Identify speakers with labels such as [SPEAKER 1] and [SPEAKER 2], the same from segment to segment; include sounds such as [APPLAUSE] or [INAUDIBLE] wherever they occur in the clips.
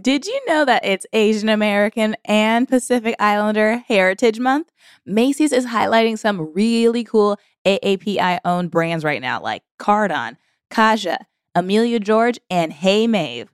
[SPEAKER 1] Did you know that it's Asian American and Pacific Islander Heritage Month? Macy's is highlighting some really cool AAPI owned brands right now, like Cardon, Kaja, Amelia George, and Hey Mave.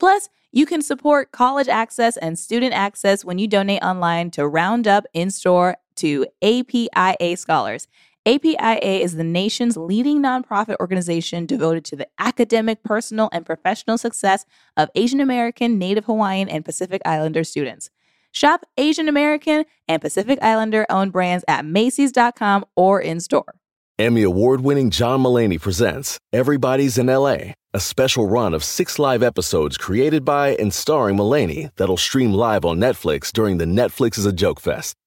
[SPEAKER 1] Plus, you can support college access and student access when you donate online to Roundup in store to APIA scholars. APIA is the nation's leading nonprofit organization devoted to the academic, personal, and professional success of Asian American, Native Hawaiian, and Pacific Islander students. Shop Asian American and Pacific Islander owned brands at Macy's.com or in store.
[SPEAKER 2] Emmy award winning John Mulaney presents Everybody's in LA, a special run of six live episodes created by and starring Mulaney that'll stream live on Netflix during the Netflix is a Joke Fest.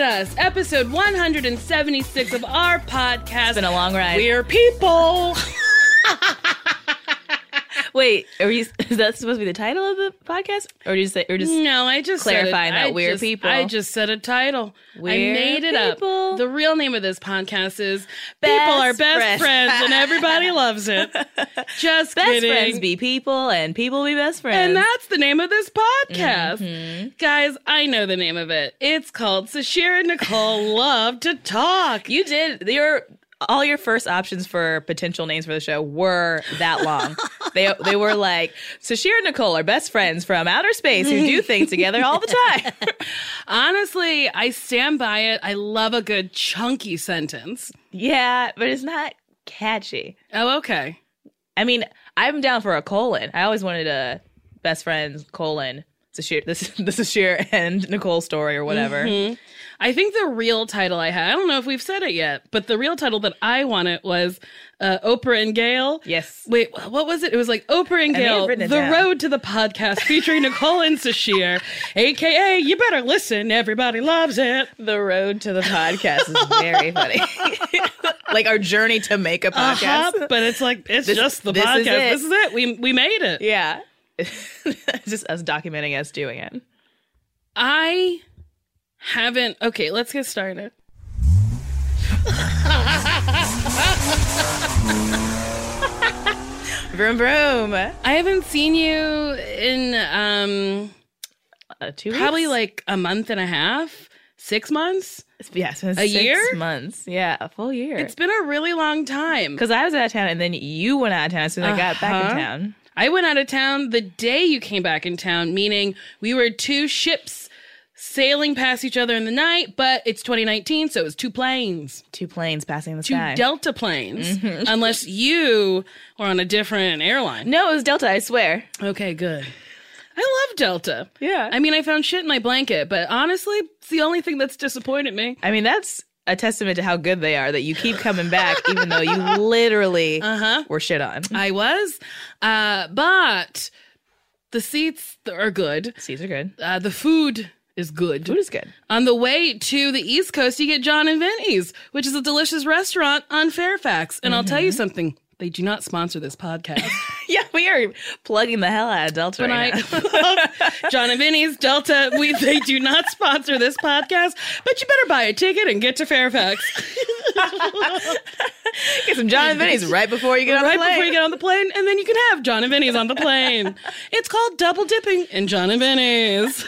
[SPEAKER 3] At us, episode 176 of our podcast.
[SPEAKER 1] It's been a long ride.
[SPEAKER 3] We're people. [LAUGHS]
[SPEAKER 1] Wait, are you, [LAUGHS] is that supposed to be the title of the podcast? Or you say, or just
[SPEAKER 3] no, I just said
[SPEAKER 1] clarifying that
[SPEAKER 3] I
[SPEAKER 1] we're
[SPEAKER 3] just-
[SPEAKER 1] people.
[SPEAKER 3] I just said a title. I made it
[SPEAKER 1] people.
[SPEAKER 3] up. The real name of this podcast is
[SPEAKER 1] Best
[SPEAKER 3] People Are Best
[SPEAKER 1] Friends.
[SPEAKER 3] Friends, and everybody [LAUGHS] loves it. Just
[SPEAKER 1] best
[SPEAKER 3] kidding.
[SPEAKER 1] friends be people and people be best friends?
[SPEAKER 3] And that's the name of this podcast.
[SPEAKER 1] Mm-hmm.
[SPEAKER 3] Guys, I know the name of it. It's called Sashira and Nicole Love to Talk.
[SPEAKER 1] You did your all your first options for potential names for the show were that long. they they were like Sasheer and Nicole are best friends from outer space who do [LAUGHS] things together all the time.
[SPEAKER 3] Honestly, I stand by it. I love a good chunky sentence.
[SPEAKER 1] yeah, but it's not catchy.
[SPEAKER 3] Oh, okay.
[SPEAKER 1] I mean, I'm down for a colon. I always wanted a best friends colon. Sasheer, this [LAUGHS] this is Sasheer and Nicole story or whatever.
[SPEAKER 3] Mm-hmm. I think the real title I had, I don't know if we've said it yet, but the real title that I wanted was uh, Oprah and Gail.
[SPEAKER 1] Yes.
[SPEAKER 3] Wait, what was it? It was like Oprah and Gail, The
[SPEAKER 1] down.
[SPEAKER 3] Road to the Podcast featuring Nicole and Sasheer, [LAUGHS] aka You Better Listen, Everybody Loves It.
[SPEAKER 1] The road to the podcast is very funny. [LAUGHS] like our journey to make a podcast.
[SPEAKER 3] Uh-huh, but it's like, it's
[SPEAKER 1] This-
[SPEAKER 3] just the
[SPEAKER 1] this
[SPEAKER 3] podcast.
[SPEAKER 1] it.
[SPEAKER 3] This is it. We, we made it.
[SPEAKER 1] Yeah. [LAUGHS] just us documenting us doing it.
[SPEAKER 3] I haven't. Okay, let's get started.
[SPEAKER 1] Vroom vroom.
[SPEAKER 3] I haven't seen you in um
[SPEAKER 1] Uh, two
[SPEAKER 3] probably
[SPEAKER 1] weeks?
[SPEAKER 3] like a month and a half, six months.
[SPEAKER 1] yeah, it's
[SPEAKER 3] a
[SPEAKER 1] six
[SPEAKER 3] year?
[SPEAKER 1] months. Yeah, a full year.
[SPEAKER 3] It's been a really long time.
[SPEAKER 1] because I was out of town and then you went out of town as soon as I got back
[SPEAKER 3] Uh-huh.
[SPEAKER 1] in town.
[SPEAKER 3] I went out of town the day you came back in town, meaning we were two ships sailing past each other in the night, but it's 2019, so it was two planes,
[SPEAKER 1] Two planes passing the
[SPEAKER 3] two
[SPEAKER 1] sky.
[SPEAKER 3] Delta planes,
[SPEAKER 1] Mm-hmm. [LAUGHS]
[SPEAKER 3] unless you were on a different airline.
[SPEAKER 1] no, it was Delta. I swear.
[SPEAKER 3] Okay, good. I love Delta.
[SPEAKER 1] Yeah.
[SPEAKER 3] I mean, I found shit in my blanket, but honestly, it's the only thing that's disappointed me.
[SPEAKER 1] I mean, that's a testament to how good they are that you keep coming back, even though you literally
[SPEAKER 3] Uh-huh.
[SPEAKER 1] were shit on.
[SPEAKER 3] I was, uh, but the seats are good.
[SPEAKER 1] Seats are good.
[SPEAKER 3] Uh, the food is good.
[SPEAKER 1] Food is good.
[SPEAKER 3] On the way to the East Coast, you get Jon and Vinny's, which is a delicious restaurant on Fairfax. And I'll tell
[SPEAKER 1] Mm-hmm.
[SPEAKER 3] you something. They do not sponsor this podcast. [LAUGHS]
[SPEAKER 1] Yeah, we are plugging the hell out of Delta
[SPEAKER 3] When
[SPEAKER 1] right
[SPEAKER 3] I. [LAUGHS] Jon and Vinny's Delta, we they do not sponsor this podcast, but you better buy a ticket and get to Fairfax [LAUGHS]
[SPEAKER 1] Get some Jon and Vinny's right before you get on
[SPEAKER 3] right
[SPEAKER 1] the plane.
[SPEAKER 3] before you get on the plane, and then you can have Jon and Vinny's on the plane. It's called double dipping in Jon and Vinny's.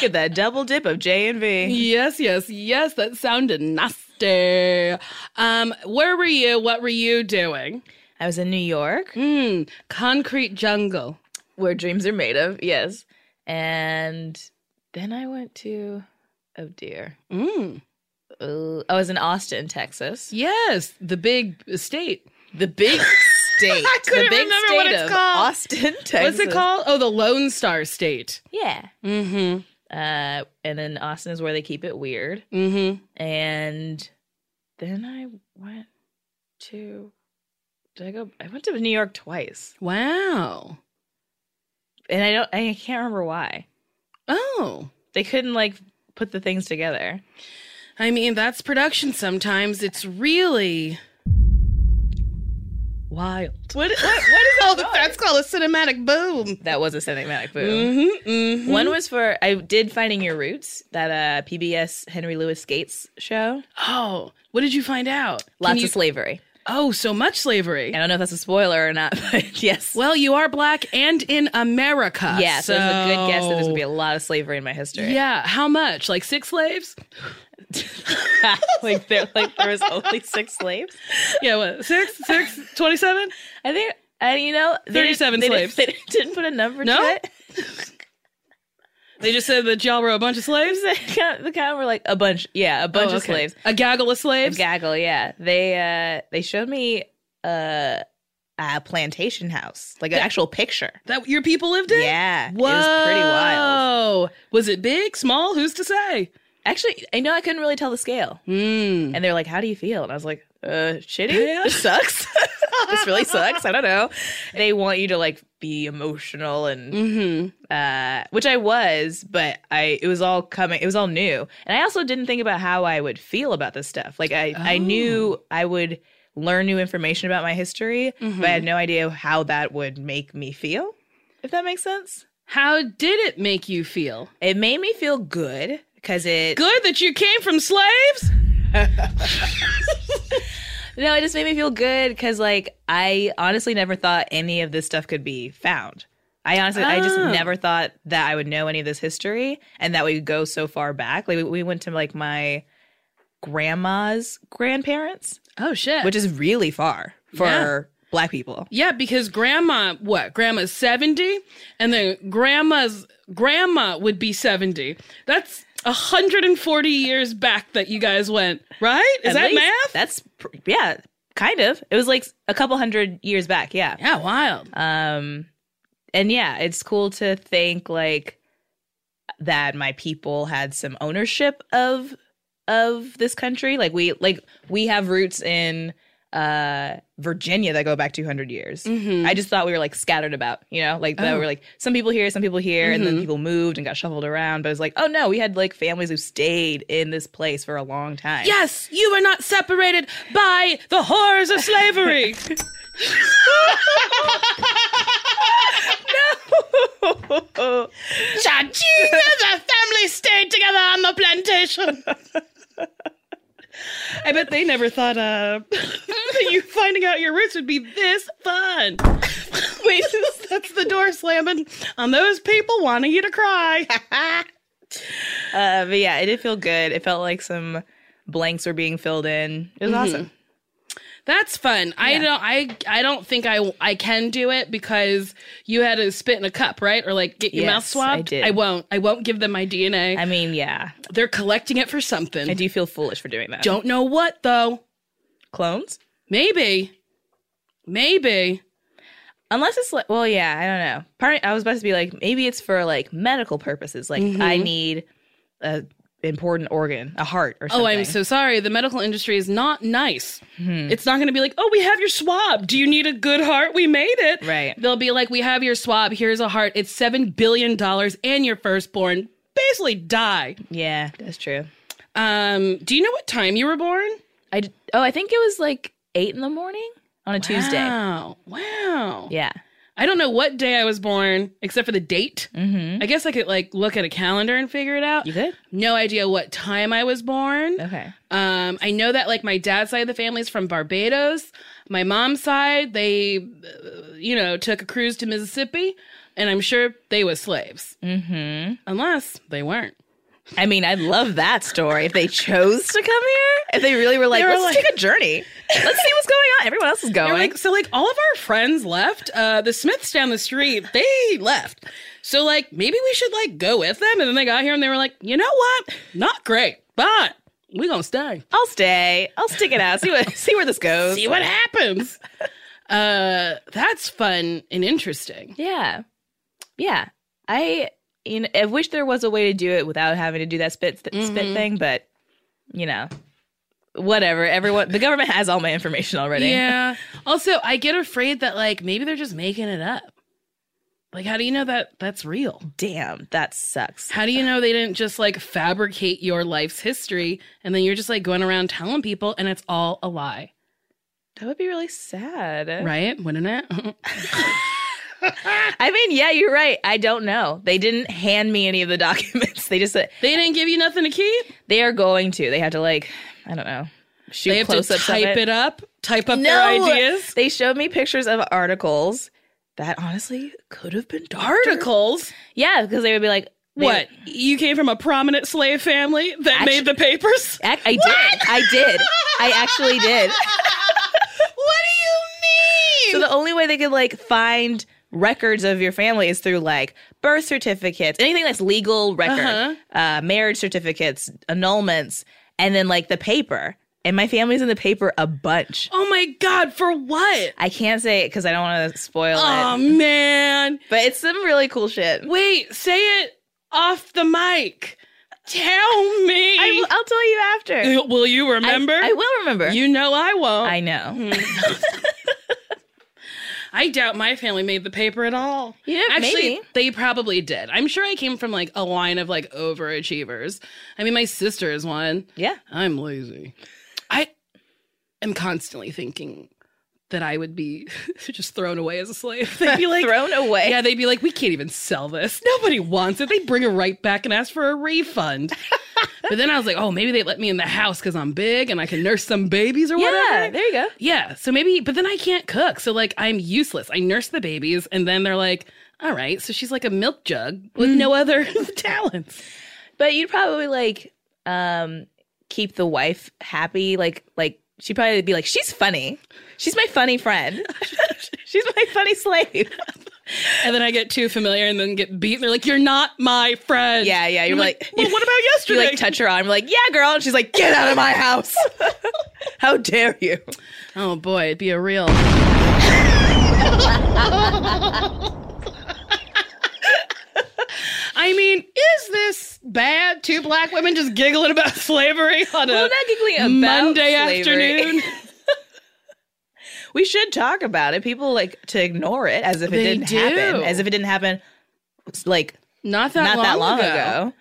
[SPEAKER 1] Get that double dip of J and V.
[SPEAKER 3] Yes, yes, yes. That sounded nasty. Um, where were you? What were you doing?
[SPEAKER 1] I was in New York,
[SPEAKER 3] Hmm. Concrete jungle.
[SPEAKER 1] where dreams are made of. Yes, and then I went to oh dear,
[SPEAKER 3] Mm.
[SPEAKER 1] uh, I was in Austin, Texas.
[SPEAKER 3] Yes, the big estate.
[SPEAKER 1] The big state. [LAUGHS]
[SPEAKER 3] I couldn't
[SPEAKER 1] the big
[SPEAKER 3] remember
[SPEAKER 1] state
[SPEAKER 3] what it's
[SPEAKER 1] of
[SPEAKER 3] called.
[SPEAKER 1] Austin, Texas.
[SPEAKER 3] What's it called? Oh, the Lone Star State.
[SPEAKER 1] Yeah.
[SPEAKER 3] Mm-hmm.
[SPEAKER 1] Uh, and then Austin is where they keep it weird.
[SPEAKER 3] Mm-hmm.
[SPEAKER 1] And then I went to Did I go? I went to New York twice,
[SPEAKER 3] Wow.
[SPEAKER 1] and I don't. I can't remember why.
[SPEAKER 3] Oh.
[SPEAKER 1] They couldn't like put the things together.
[SPEAKER 3] I mean, that's production sometimes. It's really wild.
[SPEAKER 1] What? What, what is
[SPEAKER 3] Oh, [LAUGHS] that's called a cinematic boom.
[SPEAKER 1] That was a cinematic boom.
[SPEAKER 3] Mm-hmm, mm-hmm.
[SPEAKER 1] One was for I did Finding Your Roots, that uh PBS Henry Louis Gates show.
[SPEAKER 3] Oh, what did you find out?
[SPEAKER 1] Lots
[SPEAKER 3] you-
[SPEAKER 1] of slavery.
[SPEAKER 3] Oh, so much slavery.
[SPEAKER 1] I don't know if that's a spoiler or not, [LAUGHS] but yes.
[SPEAKER 3] Well, you are black and in America.
[SPEAKER 1] yeah, so, it's a good guess that there's gonna be a lot of slavery in my history.
[SPEAKER 3] Yeah, how much? Like six slaves? [LAUGHS]
[SPEAKER 1] like there like there was only six slaves.
[SPEAKER 3] Yeah, what? Six? Six? 27?
[SPEAKER 1] I think and you know they didn't-
[SPEAKER 3] 37
[SPEAKER 1] they didn't-
[SPEAKER 3] slaves. [LAUGHS]
[SPEAKER 1] They didn't put a number
[SPEAKER 3] No?
[SPEAKER 1] to it.
[SPEAKER 3] They just said that y'all were a bunch of slaves? [LAUGHS]
[SPEAKER 1] the kind of, of were like a bunch, yeah, a bunch
[SPEAKER 3] Oh,
[SPEAKER 1] of
[SPEAKER 3] okay.
[SPEAKER 1] slaves.
[SPEAKER 3] A gaggle of slaves, A
[SPEAKER 1] gaggle, yeah. They uh they showed me uh, a plantation house, like an actual picture.
[SPEAKER 3] that your people lived in?
[SPEAKER 1] Yeah,
[SPEAKER 3] Whoa.
[SPEAKER 1] it was pretty wild.
[SPEAKER 3] Was it big, small? Who's to say?
[SPEAKER 1] Actually, I know I couldn't really tell the scale,
[SPEAKER 3] Mm.
[SPEAKER 1] and they're like, "How do you feel?" And I was like, "Uh, shitty.
[SPEAKER 3] Yeah.
[SPEAKER 1] This sucks. [LAUGHS] this really [LAUGHS] sucks. I don't know." They want you to like be emotional and
[SPEAKER 3] Mm-hmm.
[SPEAKER 1] uh, which I was, but I it was all coming. It was all new, and I also didn't think about how I would feel about this stuff. Like I, I knew I would learn new information about my history, but I had no idea how that would make me feel. If that makes sense,
[SPEAKER 3] How did it make you feel?
[SPEAKER 1] it made me feel good because it.
[SPEAKER 3] Good that you came from slaves? [LAUGHS]
[SPEAKER 1] No, it just made me feel good because like I honestly never thought any of this stuff could be found. I honestly, I just
[SPEAKER 3] Oh.
[SPEAKER 1] never thought that I would know any of this history and that we would go so far back. Like we, we went to like my grandma's grandparents,
[SPEAKER 3] Oh, shit.
[SPEAKER 1] which is really far for
[SPEAKER 3] Yeah.
[SPEAKER 1] black people.
[SPEAKER 3] Yeah, because grandma, what? Grandma's 70, and then grandma's grandma would be 70. That's 140 years back that you guys went, right? Is
[SPEAKER 1] At
[SPEAKER 3] that
[SPEAKER 1] least-
[SPEAKER 3] math?
[SPEAKER 1] That's yeah, kind of. It was like a couple hundred years back. Yeah.
[SPEAKER 3] yeah, wild.
[SPEAKER 1] Um, and yeah, it's cool to think like that my people had some ownership of of this country. Like we like we have roots in uh Virginia that go back 200 years. I just thought we were like scattered about, you know, like that
[SPEAKER 3] Mm-hmm. Oh.
[SPEAKER 1] were like some people here, some people here, and then
[SPEAKER 3] Mhm.
[SPEAKER 1] people moved and got shuffled around. But it's like, oh no, we had like families who stayed in this place for a long time.
[SPEAKER 3] Yes, you were not separated by the horrors of slavery. [LAUGHS] [LAUGHS] Cha-ching! the family stayed together on the plantation. [LAUGHS] I bet they never thought uh, [LAUGHS] you finding out your roots would be this fun. [LAUGHS] Wait, [LAUGHS] that's the door slamming on those people wanting you to cry.
[SPEAKER 1] Uh, but yeah, it did feel good. It felt like some blanks were being filled in. It was
[SPEAKER 3] Mm-hmm.
[SPEAKER 1] awesome.
[SPEAKER 3] That's fun. I don't. I I don't think I I can do it because you had to spit in a cup, right? Or like get your mouth
[SPEAKER 1] Yes,
[SPEAKER 3] swabbed.
[SPEAKER 1] I did.
[SPEAKER 3] won't. I won't give them my DNA.
[SPEAKER 1] I mean, yeah,
[SPEAKER 3] They're collecting it for something.
[SPEAKER 1] I do feel foolish for doing that.
[SPEAKER 3] Don't know what though.
[SPEAKER 1] clones?
[SPEAKER 3] Maybe. Maybe.
[SPEAKER 1] Unless it's like, well, yeah, I don't know. Part I was about to be like, maybe it's for like medical purposes. Like,
[SPEAKER 3] Mm-hmm.
[SPEAKER 1] I need a important organ, a heart or something.
[SPEAKER 3] Oh, I'm so sorry. The medical industry is not nice.
[SPEAKER 1] Hmm.
[SPEAKER 3] It's not going to be like, oh, we have your swab. Do you need a good heart? We made it.
[SPEAKER 1] Right.
[SPEAKER 3] They'll be like, we have your swab. Here's a heart. It's $7 billion and your firstborn. Basically, die.
[SPEAKER 1] yeah, that's true.
[SPEAKER 3] Um, do you know what time you were born?
[SPEAKER 1] I d- oh, I think it was like eight in the morning on a Tuesday.
[SPEAKER 3] Wow. Wow.
[SPEAKER 1] Yeah.
[SPEAKER 3] I don't know what day I was born except for the date.
[SPEAKER 1] Mm-hmm.
[SPEAKER 3] I guess I could like look at a calendar and figure it out.
[SPEAKER 1] You good?
[SPEAKER 3] No idea what time I was born.
[SPEAKER 1] Okay.
[SPEAKER 3] Um, I know that like my dad's side of the family is from Barbados. My mom's side, they, uh, you know, took a cruise to Mississippi, and I'm sure they was slaves,
[SPEAKER 1] Mm-hmm.
[SPEAKER 3] unless they weren't.
[SPEAKER 1] I mean, I love that story. If they chose to come here, if they really were like,
[SPEAKER 3] were
[SPEAKER 1] let's
[SPEAKER 3] like-
[SPEAKER 1] take a journey, let's see what's going on. Everyone else is going.
[SPEAKER 3] like, so like all of our friends left. Uh, the Smiths down the street, they left. So like maybe we should like go with them. And then they got here and they were like, you know what? Not great, but we gonna stay.
[SPEAKER 1] I'll stay. I'll stick it out. See what see where this goes.
[SPEAKER 3] See what happens. uh, that's fun and interesting.
[SPEAKER 1] Yeah. Yeah. I you know, I wish there was a way to do it without having to do that spit spit
[SPEAKER 3] Mhm.
[SPEAKER 1] thing, but you know, whatever. Everyone, the government has all my information already.
[SPEAKER 3] Yeah. [LAUGHS] Also, I get afraid that like maybe they're just making it up. Like, how do you know that that's real?
[SPEAKER 1] Damn, that sucks.
[SPEAKER 3] How do you know they didn't just like fabricate your life's history and then you're just like going around telling people and it's all a lie?
[SPEAKER 1] That would be really sad.
[SPEAKER 3] Right? Wouldn't it? [LAUGHS] [LAUGHS] [LAUGHS]
[SPEAKER 1] I mean, yeah, you're right. I don't know. They didn't hand me any of the [LAUGHS] documents. They just said
[SPEAKER 3] they didn't give you nothing to keep?
[SPEAKER 1] they are going to. They have to like, I don't know, shoot
[SPEAKER 3] They have to type
[SPEAKER 1] it.
[SPEAKER 3] it. up, type up their ideas.
[SPEAKER 1] They showed me pictures of articles that honestly could have been.
[SPEAKER 3] Articles.
[SPEAKER 1] Yeah, because they would be like, they-
[SPEAKER 3] What? You came from a prominent slave family that
[SPEAKER 1] Actu-
[SPEAKER 3] made the papers?
[SPEAKER 1] Ac- I did. I did. I actually did. [LAUGHS]
[SPEAKER 3] What do you mean?
[SPEAKER 1] So the only way they could like find records of your family is through like birth certificates, anything that's legal record,
[SPEAKER 3] Uh-huh.
[SPEAKER 1] uh marriage certificates, annulments, and then like the paper. And my family's in the paper a bunch.
[SPEAKER 3] Oh my god, for what?
[SPEAKER 1] I can't say it because I don't want to spoil
[SPEAKER 3] Oh
[SPEAKER 1] it, Oh
[SPEAKER 3] man.
[SPEAKER 1] but it's some really cool shit.
[SPEAKER 3] Wait, say it off the mic. Tell me.
[SPEAKER 1] I will, I'll tell you after.
[SPEAKER 3] Will you
[SPEAKER 1] I-
[SPEAKER 3] remember?
[SPEAKER 1] I, will remember.
[SPEAKER 3] You know I won't.
[SPEAKER 1] I know. [LAUGHS]
[SPEAKER 3] I doubt my family made the paper at all.
[SPEAKER 1] Yeah,
[SPEAKER 3] Actually,
[SPEAKER 1] maybe.
[SPEAKER 3] they probably did. I'm sure I came from like a line of like overachievers. I mean, my sister is one.
[SPEAKER 1] Yeah.
[SPEAKER 3] I'm lazy. I am constantly thinking that I would be [LAUGHS] just thrown away as a slave. They'd be [LAUGHS] like,
[SPEAKER 1] Thrown away.
[SPEAKER 3] yeah, they'd be like, we can't even sell this. Nobody wants it. They bring it right back and ask for a refund. [LAUGHS] but then I was like, oh, maybe they let me in the house because I'm big and I can nurse some babies or
[SPEAKER 1] Yeah,
[SPEAKER 3] whatever.
[SPEAKER 1] there you go.
[SPEAKER 3] Yeah. So maybe, but then I can't cook. So like I'm useless. I nurse the babies and then they're like, all right. So she's like a milk jug with no other talents.
[SPEAKER 1] But you'd probably like um keep the wife happy. Like like she'd probably be like, She's funny. She's my funny friend. [LAUGHS] She's my funny slave.
[SPEAKER 3] And then I get too familiar and then get beat. They're like, you're not my friend.
[SPEAKER 1] Yeah, yeah. You're
[SPEAKER 3] I'm
[SPEAKER 1] like,
[SPEAKER 3] well, what about yesterday?
[SPEAKER 1] you like touch her arm, like, yeah, girl. And she's like, get out of my house. [LAUGHS] How dare you?
[SPEAKER 3] oh boy, it'd be a real. I mean, is this bad? Two black women just giggling about [LAUGHS] slavery on a
[SPEAKER 1] Well, giggling about
[SPEAKER 3] Monday
[SPEAKER 1] slavery.
[SPEAKER 3] afternoon?
[SPEAKER 1] We should talk about it. People like to ignore it as if it
[SPEAKER 3] They
[SPEAKER 1] didn't
[SPEAKER 3] do.
[SPEAKER 1] happen. As if it didn't happen like
[SPEAKER 3] Not that
[SPEAKER 1] not
[SPEAKER 3] long
[SPEAKER 1] that long
[SPEAKER 3] ago.
[SPEAKER 1] ago.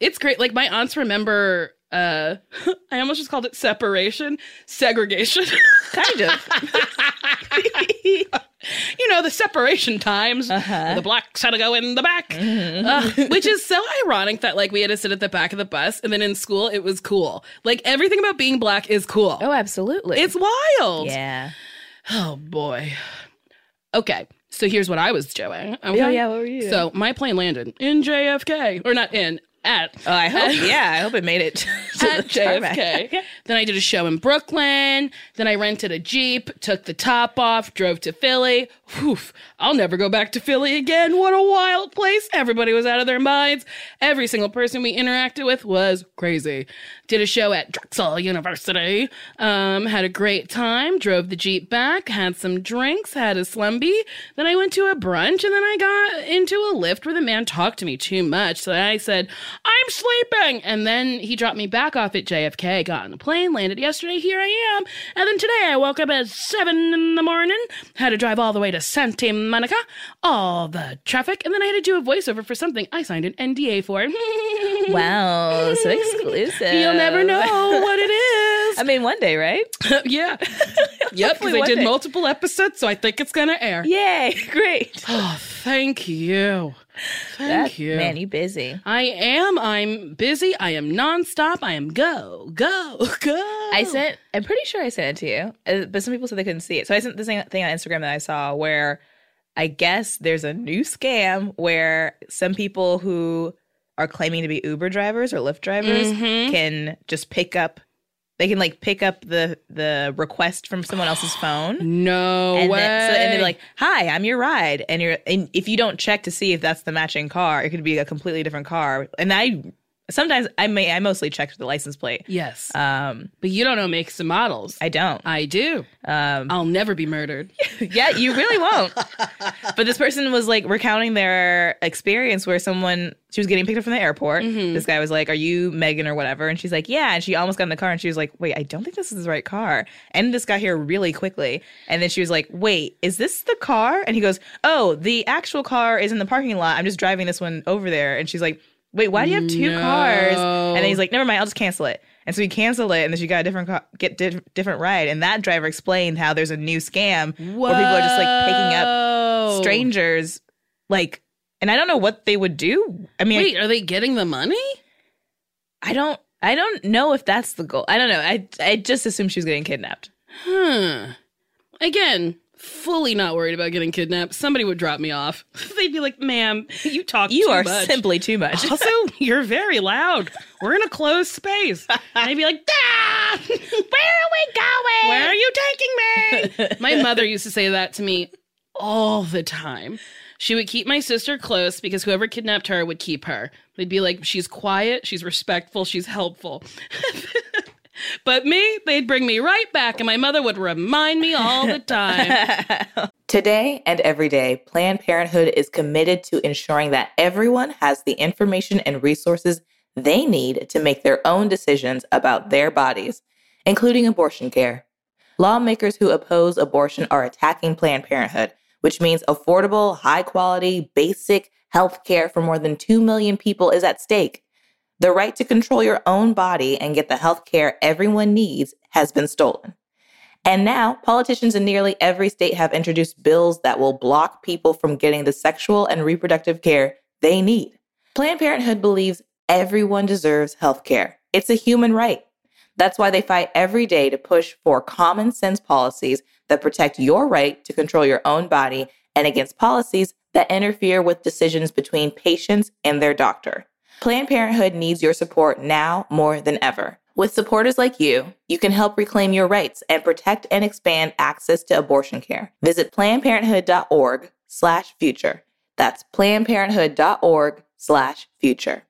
[SPEAKER 3] It's great. Like my aunts remember. uh [LAUGHS] I almost just called it separation, segregation. [LAUGHS]
[SPEAKER 1] Kind of. [LAUGHS]
[SPEAKER 3] you know the separation times.
[SPEAKER 1] Uh-huh.
[SPEAKER 3] The blacks had to go in the back,
[SPEAKER 1] Mm-hmm.
[SPEAKER 3] Uh, which is so ironic that like we had to sit at the back of the bus, and then in school it was cool. Like everything about being black is cool.
[SPEAKER 1] oh, absolutely.
[SPEAKER 3] It's wild.
[SPEAKER 1] yeah.
[SPEAKER 3] Oh boy. Okay. So here's what I was doing. Okay?
[SPEAKER 1] Oh, yeah, what were you doing?
[SPEAKER 3] So my plane landed in JFK, or not in, at.
[SPEAKER 1] Oh, I hope. [LAUGHS] yeah, I hope it made it to
[SPEAKER 3] at
[SPEAKER 1] the.
[SPEAKER 3] JFK. then I did a show in Brooklyn. Then I rented a Jeep, took the top off, drove to Philly. Whew, I'll never go back to Philly again. What a wild place. Everybody was out of their minds. Every single person we interacted with was crazy. Did a show at Drexel University. Um, had a great time. Drove the Jeep back, had some drinks, had a Slumby. Then I went to a brunch and then I got into a Lyft where the man talked to me too much. So I said, I'm sleeping. And then he dropped me back off at JFK, got on a plane, landed yesterday. Here I am. And then today I woke up at seven in the morning, had to drive all the way to Santa Monica, all the traffic. And then I had to do a voiceover for something I signed an NDA for. [LAUGHS]
[SPEAKER 1] Wow, so [LAUGHS] exclusive.
[SPEAKER 3] You'll never know what it is. [LAUGHS]
[SPEAKER 1] I mean, one day, right? [LAUGHS]
[SPEAKER 3] yeah. yep, because I did
[SPEAKER 1] day.
[SPEAKER 3] multiple episodes, so I think it's going to air.
[SPEAKER 1] Yay, great. [SIGHS]
[SPEAKER 3] Oh, thank you. Thank you.
[SPEAKER 1] Man, you busy.
[SPEAKER 3] I am. I'm busy. I am nonstop. I am go, go, go.
[SPEAKER 1] I sent. I'm pretty sure I sent it to you, uh, but some people said they couldn't see it. So I sent this thing, thing on Instagram that I saw where I guess there's a new scam where some people who are claiming to be Uber drivers or Lyft drivers
[SPEAKER 3] Mhm.
[SPEAKER 1] can just pick up. They can like pick up the the request from someone else's phone.
[SPEAKER 3] No
[SPEAKER 1] and
[SPEAKER 3] way.
[SPEAKER 1] then so and they're like, "Hi, I'm your ride," and you're and if you don't check to see if that's the matching car, it could be a completely different car. And I sometimes I may I mostly check the license plate.
[SPEAKER 3] Yes.
[SPEAKER 1] Um,
[SPEAKER 3] but you don't know makes and models.
[SPEAKER 1] I don't.
[SPEAKER 3] I do.
[SPEAKER 1] Um,
[SPEAKER 3] I'll never be murdered. [LAUGHS]
[SPEAKER 1] yeah, you really won't. but this person was like recounting their experience where someone she was getting picked up from the airport.
[SPEAKER 3] Mhm.
[SPEAKER 1] This guy was like, "Are you Megan or whatever?" And she's like, "Yeah." And she almost got in the car and she was like, "Wait, I don't think this is the right car." And this got here really quickly. And then she was like, "Wait, is this the car?" And he goes, "Oh, the actual car is in the parking lot. I'm just driving this one over there." And she's like, "Wait, why do you have two cars?" And then he's like, "Never mind, I'll just cancel it." And so he canceled it, and then she got a different car, get di- different ride. And that driver explained how there's a new scam where people are just like picking up strangers, like, and I don't know what they would do. I mean,
[SPEAKER 3] Wait, are they getting the money?
[SPEAKER 1] I don't, I don't know if that's the goal. I don't know. I, I just assumed she was getting kidnapped.
[SPEAKER 3] Hmm. Again, fully not worried about getting kidnapped. Somebody would drop me off. [LAUGHS] They'd be like, ma'am, you talk
[SPEAKER 1] You are
[SPEAKER 3] much.
[SPEAKER 1] simply too much. [LAUGHS]
[SPEAKER 3] Also, you're very loud. We're in a closed space. And I'd be like, ah! [LAUGHS]
[SPEAKER 1] Where are we going?
[SPEAKER 3] Where are you taking me? My mother used to say that to me all the time. She would keep my sister close because whoever kidnapped her would keep her. They'd be like, she's quiet, she's respectful, she's helpful. But me, they'd bring me right back, and my mother would remind me all the time. [LAUGHS]
[SPEAKER 1] Today and every day, Planned Parenthood is committed to ensuring that everyone has the information and resources they need to make their own decisions about their bodies, including abortion care. Lawmakers who oppose abortion are attacking Planned Parenthood, which means affordable, high quality, basic health care for more than 2 million people is at stake. The right to control your own body and get the health care everyone needs has been stolen. And now, politicians in nearly every state have introduced bills that will block people from getting the sexual and reproductive care they need. Planned Parenthood believes everyone deserves health care. It's a human right. That's why they fight every day to push for common sense policies that protect your right to control your own body and against policies that interfere with decisions between patients and their doctor. Planned Parenthood needs your support now more than ever. With supporters like you, you can help reclaim your rights and protect and expand access to abortion care. Visit plannedparenthood.org slash future. That's plannedparenthood.org slash future.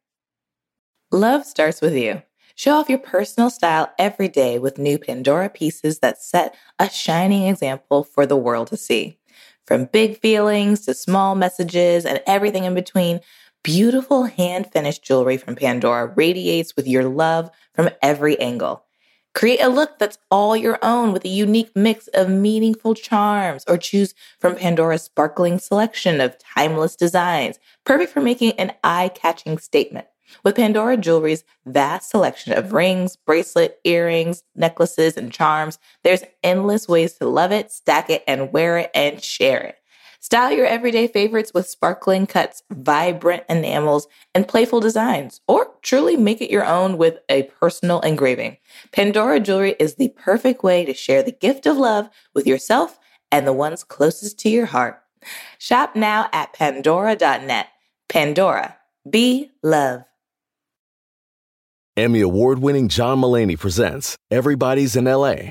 [SPEAKER 1] Love starts with you. Show off your personal style every day with new Pandora pieces that set a shining example for the world to see. From big feelings to small messages and everything in between, beautiful hand finished jewelry from Pandora radiates with your love from every angle. Create a look that's all your own with a unique mix of meaningful charms, or choose from Pandora's sparkling selection of timeless designs, perfect for making an eye catching statement. With Pandora Jewelry's vast selection of rings, bracelet, earrings, necklaces, and charms, there's endless ways to love it, stack it, and wear it and share it. Style your everyday favorites with sparkling cuts, vibrant enamels, and playful designs, or truly make it your own with a personal engraving. Pandora Jewelry is the perfect way to share the gift of love with yourself and the ones closest to your heart. Shop now at pandora.net. Pandora, be love.
[SPEAKER 2] Emmy award winning John Mulaney presents Everybody's in LA,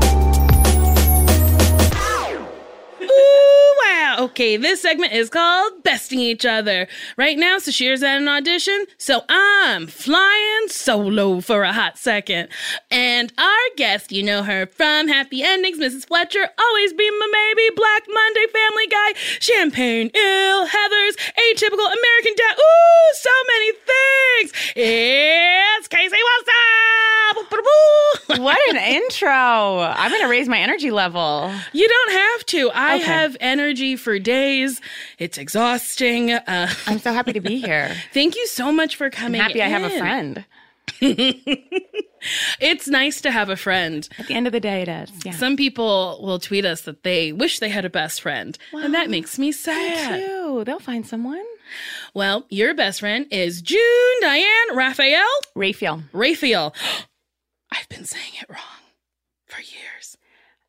[SPEAKER 3] Okay, this segment is called Besting Each Other. Right now, Sasheer's at an audition, so I'm flying solo for a hot second. And our guest, you know her from Happy Endings, Mrs. Fletcher, Always Be My Baby, Black Monday, Family Guy, Champaign ILL, Heathers, Atypical, American Dad. Ooh, so many things. It's Casey Wilson. [LAUGHS]
[SPEAKER 4] what an intro. I'm going to raise my energy level.
[SPEAKER 3] You don't have to. I
[SPEAKER 4] Okay.
[SPEAKER 3] have energy for days. It's exhausting. Uh,
[SPEAKER 4] I'm so happy to be here. [LAUGHS]
[SPEAKER 3] thank you so much for
[SPEAKER 4] I'm
[SPEAKER 3] coming.
[SPEAKER 4] happy I have a friend. [LAUGHS]
[SPEAKER 3] It's nice to have a friend.
[SPEAKER 4] At the end of the day, it is. Yeah.
[SPEAKER 3] Some people will tweet us that they wish they had a best friend, and that makes me sad.
[SPEAKER 4] Too. They'll find someone.
[SPEAKER 3] Well, your best friend is June Diane Raphael
[SPEAKER 4] Raphael.
[SPEAKER 3] Raphael. [GASPS] I've been saying it wrong for years.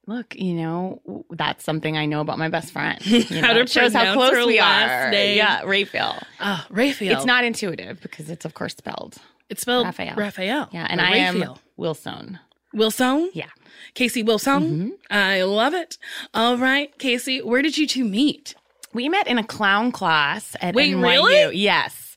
[SPEAKER 4] Look, you know, that's something I know about my best friend. [LAUGHS] You
[SPEAKER 3] How
[SPEAKER 4] know,
[SPEAKER 3] to
[SPEAKER 4] it shows how close we are.
[SPEAKER 3] name.
[SPEAKER 4] Yeah, Raphael.
[SPEAKER 3] Oh, Raphael.
[SPEAKER 4] It's not intuitive because it's of course spelled.
[SPEAKER 3] It's spelled
[SPEAKER 4] Raphael.
[SPEAKER 3] Raphael.
[SPEAKER 4] Yeah, and I am. Wilson.
[SPEAKER 3] Wilson.
[SPEAKER 4] Yeah.
[SPEAKER 3] Casey Wilson.
[SPEAKER 4] Mm-hmm.
[SPEAKER 3] I love it. All right, Casey, where did you two meet?
[SPEAKER 4] We met in a clown class at
[SPEAKER 3] Wait,
[SPEAKER 4] NYU.
[SPEAKER 3] really?
[SPEAKER 4] Yes.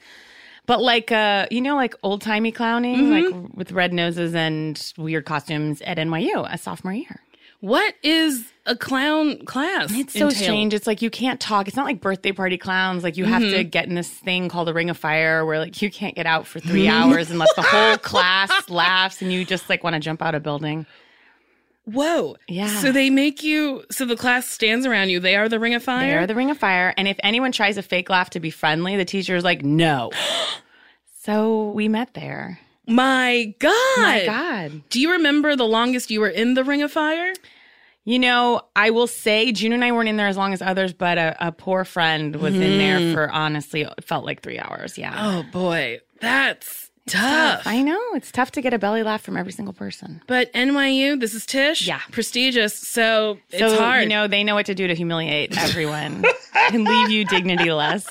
[SPEAKER 4] But like uh, you know, like old timey clowning,
[SPEAKER 3] Mm-hmm.
[SPEAKER 4] like with red noses and weird costumes at NYU, a sophomore year.
[SPEAKER 3] What is a clown class?
[SPEAKER 4] It's so
[SPEAKER 3] entail?
[SPEAKER 4] strange. It's like you can't talk. It's not like birthday party clowns. Like you have to
[SPEAKER 3] Mm-hmm.
[SPEAKER 4] get in this thing called a ring of fire where like you can't get out for three hours unless the whole [LAUGHS] class laughs and you just like want to jump out a building.
[SPEAKER 3] Whoa.
[SPEAKER 4] Yeah.
[SPEAKER 3] So they make you, so the class stands around you. They are the ring of fire?
[SPEAKER 4] They're the ring of fire. And if anyone tries a fake laugh to be friendly, the teacher is like, no. [GASPS] so we met there.
[SPEAKER 3] My God.
[SPEAKER 4] My God.
[SPEAKER 3] Do you remember the longest you were in the ring of fire?
[SPEAKER 4] You know, I will say June and I weren't in there as long as others, but a, a poor friend was in there mm. for honestly, it felt like three hours. Yeah.
[SPEAKER 3] Oh boy, that's tough.
[SPEAKER 4] I know. It's tough to get a belly laugh from every single person.
[SPEAKER 3] But NYU, this is Tisch.
[SPEAKER 4] Yeah.
[SPEAKER 3] Prestigious. So it's
[SPEAKER 4] so,
[SPEAKER 3] hard.
[SPEAKER 4] you know, they know what to do to humiliate everyone [LAUGHS] and leave you dignityless.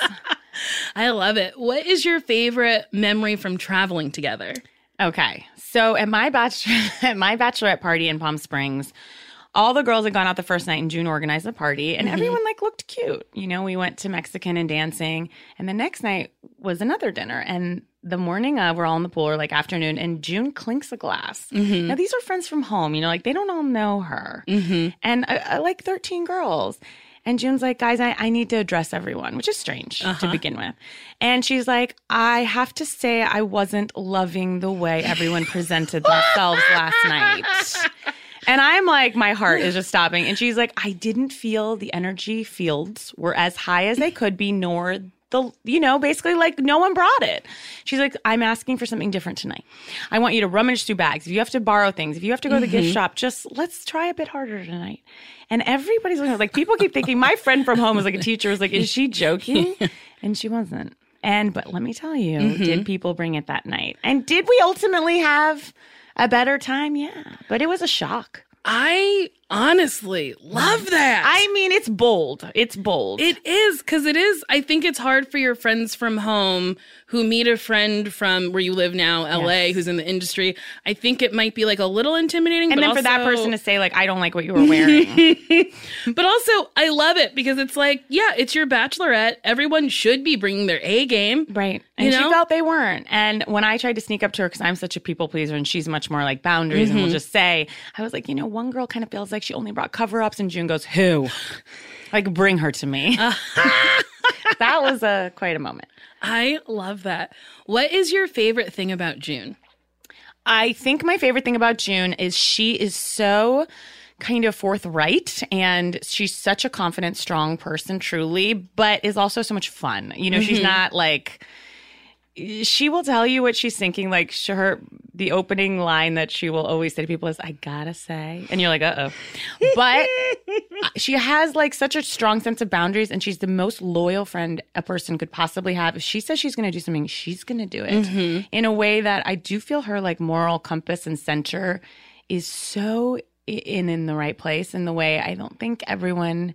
[SPEAKER 4] [LAUGHS]
[SPEAKER 3] I love it. What is your favorite memory from traveling together?
[SPEAKER 4] Okay. So at my bachelor [LAUGHS] at my bachelorette party in Palm Springs, all the girls had gone out the first night and June organized the party and mm-hmm. everyone like looked cute. You know, we went to Mexican and dancing and the next night was another dinner and the morning of we're all in the pool or like afternoon and June clinks a glass. Mm-hmm. Now these are friends from home, you know, like they don't all know her. Mm-hmm. And I, I like 13 girls. And June's like, guys, I, I need to address everyone, which is strange to uh-huh. begin with. And she's like, I have to say, I wasn't loving the way everyone presented [LAUGHS] themselves last night. And I'm like, my heart is just stopping. And she's like, I didn't feel the energy fields were as high as they could be, nor the, you know, basically like no one brought it. She's like, I'm asking for something different tonight. I want you to rummage through bags. If you have to borrow things, if you have to go to the gift mm-hmm. shop, just let's try a bit harder tonight. And everybody's looking like people keep thinking my friend from home was like a teacher was like, is she joking? [LAUGHS] And she wasn't. And but let me tell you, mm-hmm. did people bring it that night? And did we ultimately have a better time? Yeah. But it was a shock.
[SPEAKER 3] I honestly love that.
[SPEAKER 4] I mean, it's bold. It's bold.
[SPEAKER 3] It is because it is. I think it's hard for your friends from home who meet a friend from where you live now, LA,
[SPEAKER 4] Yes.
[SPEAKER 3] who's in the industry. I think it might be like a little intimidating.
[SPEAKER 4] and then for that person to say, like, I don't like what you were wearing. [LAUGHS]
[SPEAKER 3] but also I love it because it's like, yeah, it's your bachelorette. Everyone should be bringing their A game.
[SPEAKER 4] right. And
[SPEAKER 3] You
[SPEAKER 4] she felt they weren't. And when I tried to sneak up to her, because I'm such a people pleaser and she's much more like boundaries and will mm-hmm. just say, I was like, you know, one girl kind of feels like she only brought cover ups. And June goes, Who? like, bring her to me. [LAUGHS] that was a quite a moment.
[SPEAKER 3] I love that. What is your favorite thing about June?
[SPEAKER 4] I think my favorite thing about June is she is so kind of forthright and she's such a confident, strong person, truly, but is also so much fun. You know, she's not like she will tell you what she's thinking. Like her, the opening line that she will always say to people is, "I gotta say," and you're like, "Uh oh," but [LAUGHS] [LAUGHS] she has like such a strong sense of boundaries, and she's the most loyal friend a person could possibly have. If she says she's going to do something, she's going to do it mm-hmm. in a way that I do feel her like moral compass and center is so in in the right place in the way I don't think everyone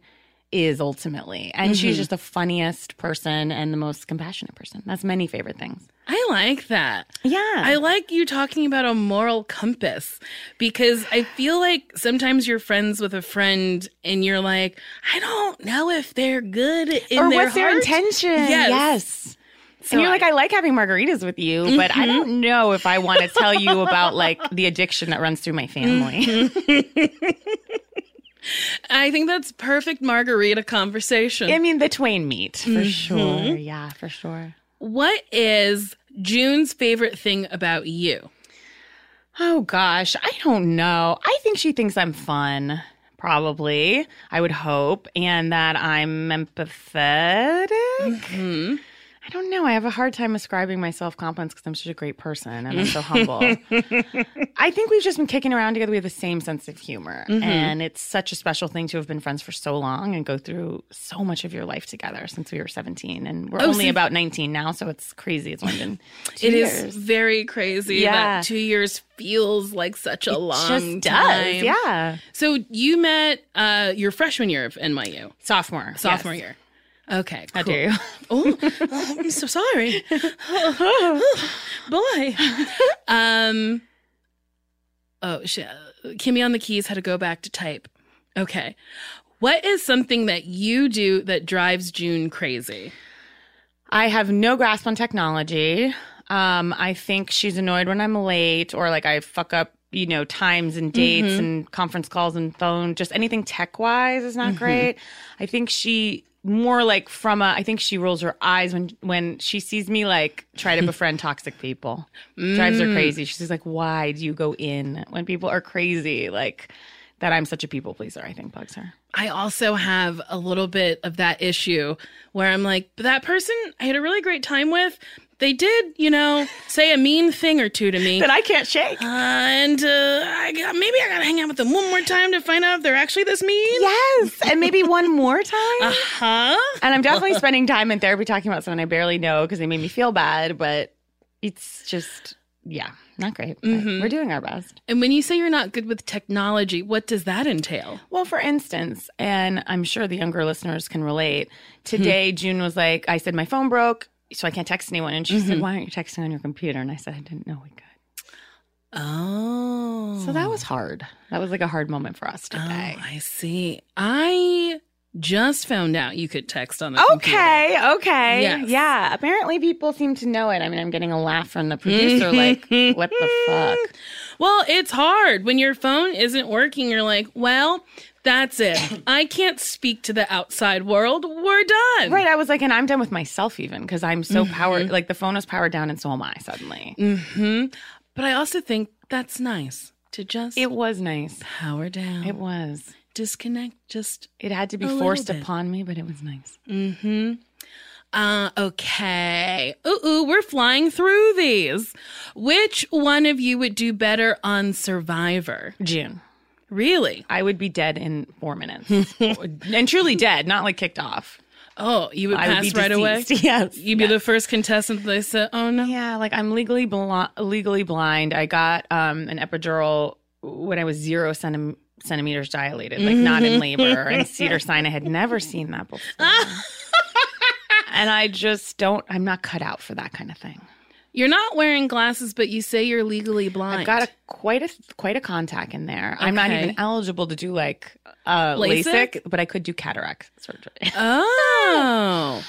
[SPEAKER 4] is ultimately. And she's mm-hmm. just the funniest person and the most compassionate person. That's many favorite things.
[SPEAKER 3] I like that.
[SPEAKER 4] Yeah.
[SPEAKER 3] I like you talking about a moral compass because I feel like sometimes you're friends with a friend and you're like, I don't know if they're good in
[SPEAKER 4] or
[SPEAKER 3] their
[SPEAKER 4] what's their intention?
[SPEAKER 3] Yes.
[SPEAKER 4] Yes.
[SPEAKER 3] So
[SPEAKER 4] and you're like,
[SPEAKER 3] I-
[SPEAKER 4] I like having margaritas with you, but I mm-hmm. don't know if I want to tell you about like the addiction that runs through my family. Mm-hmm. [LAUGHS]
[SPEAKER 3] I think that's perfect margarita conversation.
[SPEAKER 4] I mean, the twain meet for mm-hmm. sure. Yeah, for sure.
[SPEAKER 3] what is June's favorite thing about you?
[SPEAKER 4] Oh gosh, I don't know. I think she thinks I'm fun. Probably, I would hope, and that I'm empathetic. I I don't know. I have a hard time ascribing myself compliments because I'm such a great person and I'm so humble. [LAUGHS] I think we've just been kicking around together. We have the same sense of humor.
[SPEAKER 3] Mm-hmm.
[SPEAKER 4] And it's such a special thing to have been friends for so long and go through so much of your life together since we were 17. And we're
[SPEAKER 3] Oh,
[SPEAKER 4] only about 19 now. So it's crazy. It's only been [SIGHS] two
[SPEAKER 3] It is
[SPEAKER 4] years.
[SPEAKER 3] very crazy
[SPEAKER 4] Yeah.
[SPEAKER 3] that two years feels like such a long
[SPEAKER 4] just
[SPEAKER 3] time.
[SPEAKER 4] does. Yeah.
[SPEAKER 3] So you met uh, your freshman year of NYU,
[SPEAKER 4] Sophomore.
[SPEAKER 3] sophomore
[SPEAKER 4] yes.
[SPEAKER 3] year. Okay.
[SPEAKER 4] How
[SPEAKER 3] cool.
[SPEAKER 4] dare you?
[SPEAKER 3] Oh, [LAUGHS] oh, I'm so sorry. [LAUGHS] boy. Um. Oh. Kimmy on the keys had to go back to type. Okay. What is something that you do that drives June crazy?
[SPEAKER 4] I have no grasp on technology. Um, I think she's annoyed when I'm late or like I fuck up, you know, times and dates and conference calls and phone. Just anything tech wise is not great. I think she more like from a I think she rolls her eyes when when she sees me like try to [LAUGHS] befriend toxic people. Drives her mm. crazy. She's like, Why do you go in when people are crazy? Like that I'm such a people pleaser, I think bugs her.
[SPEAKER 3] I also have a little bit of that issue where I'm like, that person I had a really great time with, they did, you know, say a mean thing or two to me.
[SPEAKER 4] That I can't shake.
[SPEAKER 3] Uh, and uh, I got, maybe I gotta hang out with them one more time to find out if they're actually this mean.
[SPEAKER 4] Yes. And maybe one more time.
[SPEAKER 3] Uh huh?
[SPEAKER 4] And I'm definitely spending time in therapy talking about someone I barely know because they made me feel bad, but it's just, yeah, not great.
[SPEAKER 3] Mm-hmm.
[SPEAKER 4] We're doing our best.
[SPEAKER 3] And when you say you're not good with technology, what does that entail?
[SPEAKER 4] Well, for instance, and I'm sure the younger listeners can relate, today June was like, I said, my phone broke, so I can't text anyone. And she said, mm-hmm. Why aren't you texting on your computer? And I said, I didn't know we could.
[SPEAKER 3] Oh.
[SPEAKER 4] So that was hard. That was like a hard moment for us today.
[SPEAKER 3] Oh, I see. I just found out you could text on the computer.
[SPEAKER 4] Okay, okay.
[SPEAKER 3] Yes.
[SPEAKER 4] Yeah. Apparently people seem to know it. I mean, I'm getting a laugh from the producer, [LAUGHS] like, what the fuck?
[SPEAKER 3] Well, it's hard when your phone isn't working. You're like, well, that's it. [COUGHS] I can't speak to the outside world. We're done.
[SPEAKER 4] Right. I was like, and I'm done with myself even because I'm so powered. Like the phone is powered down, and so am I suddenly.
[SPEAKER 3] hmm But I also think that's nice to just
[SPEAKER 4] It was nice.
[SPEAKER 3] power down,
[SPEAKER 4] It was.
[SPEAKER 3] disconnect. Just
[SPEAKER 4] It had to be forced upon me, but it was nice.
[SPEAKER 3] mm-hmm. Uh, okay. Ooh, ooh, we're flying through these. Which one of you would do better on Survivor?
[SPEAKER 4] June.
[SPEAKER 3] Really?
[SPEAKER 4] I would be dead in four minutes, [LAUGHS] and truly dead, not like kicked off.
[SPEAKER 3] Oh, you would
[SPEAKER 4] I would
[SPEAKER 3] pass
[SPEAKER 4] be
[SPEAKER 3] right away. [LAUGHS]
[SPEAKER 4] Yes.
[SPEAKER 3] You'd be the first contestant they said, "Oh no."
[SPEAKER 4] Yeah, like I'm legally bl- legally blind. I got um, an epidural when I was zero centim- centimeters dilated, like not in [LAUGHS] labor. And Cedar Sinai I had never seen that before. and I just don't. I'm not cut out for that kind of thing.
[SPEAKER 3] You're not wearing glasses, but you say you're legally blind.
[SPEAKER 4] I've got a quite a quite a contact in there. I'm not even eligible to do like uh,
[SPEAKER 3] LASIK?
[SPEAKER 4] LASIK, but I could do cataract surgery. [LAUGHS]
[SPEAKER 3] Oh,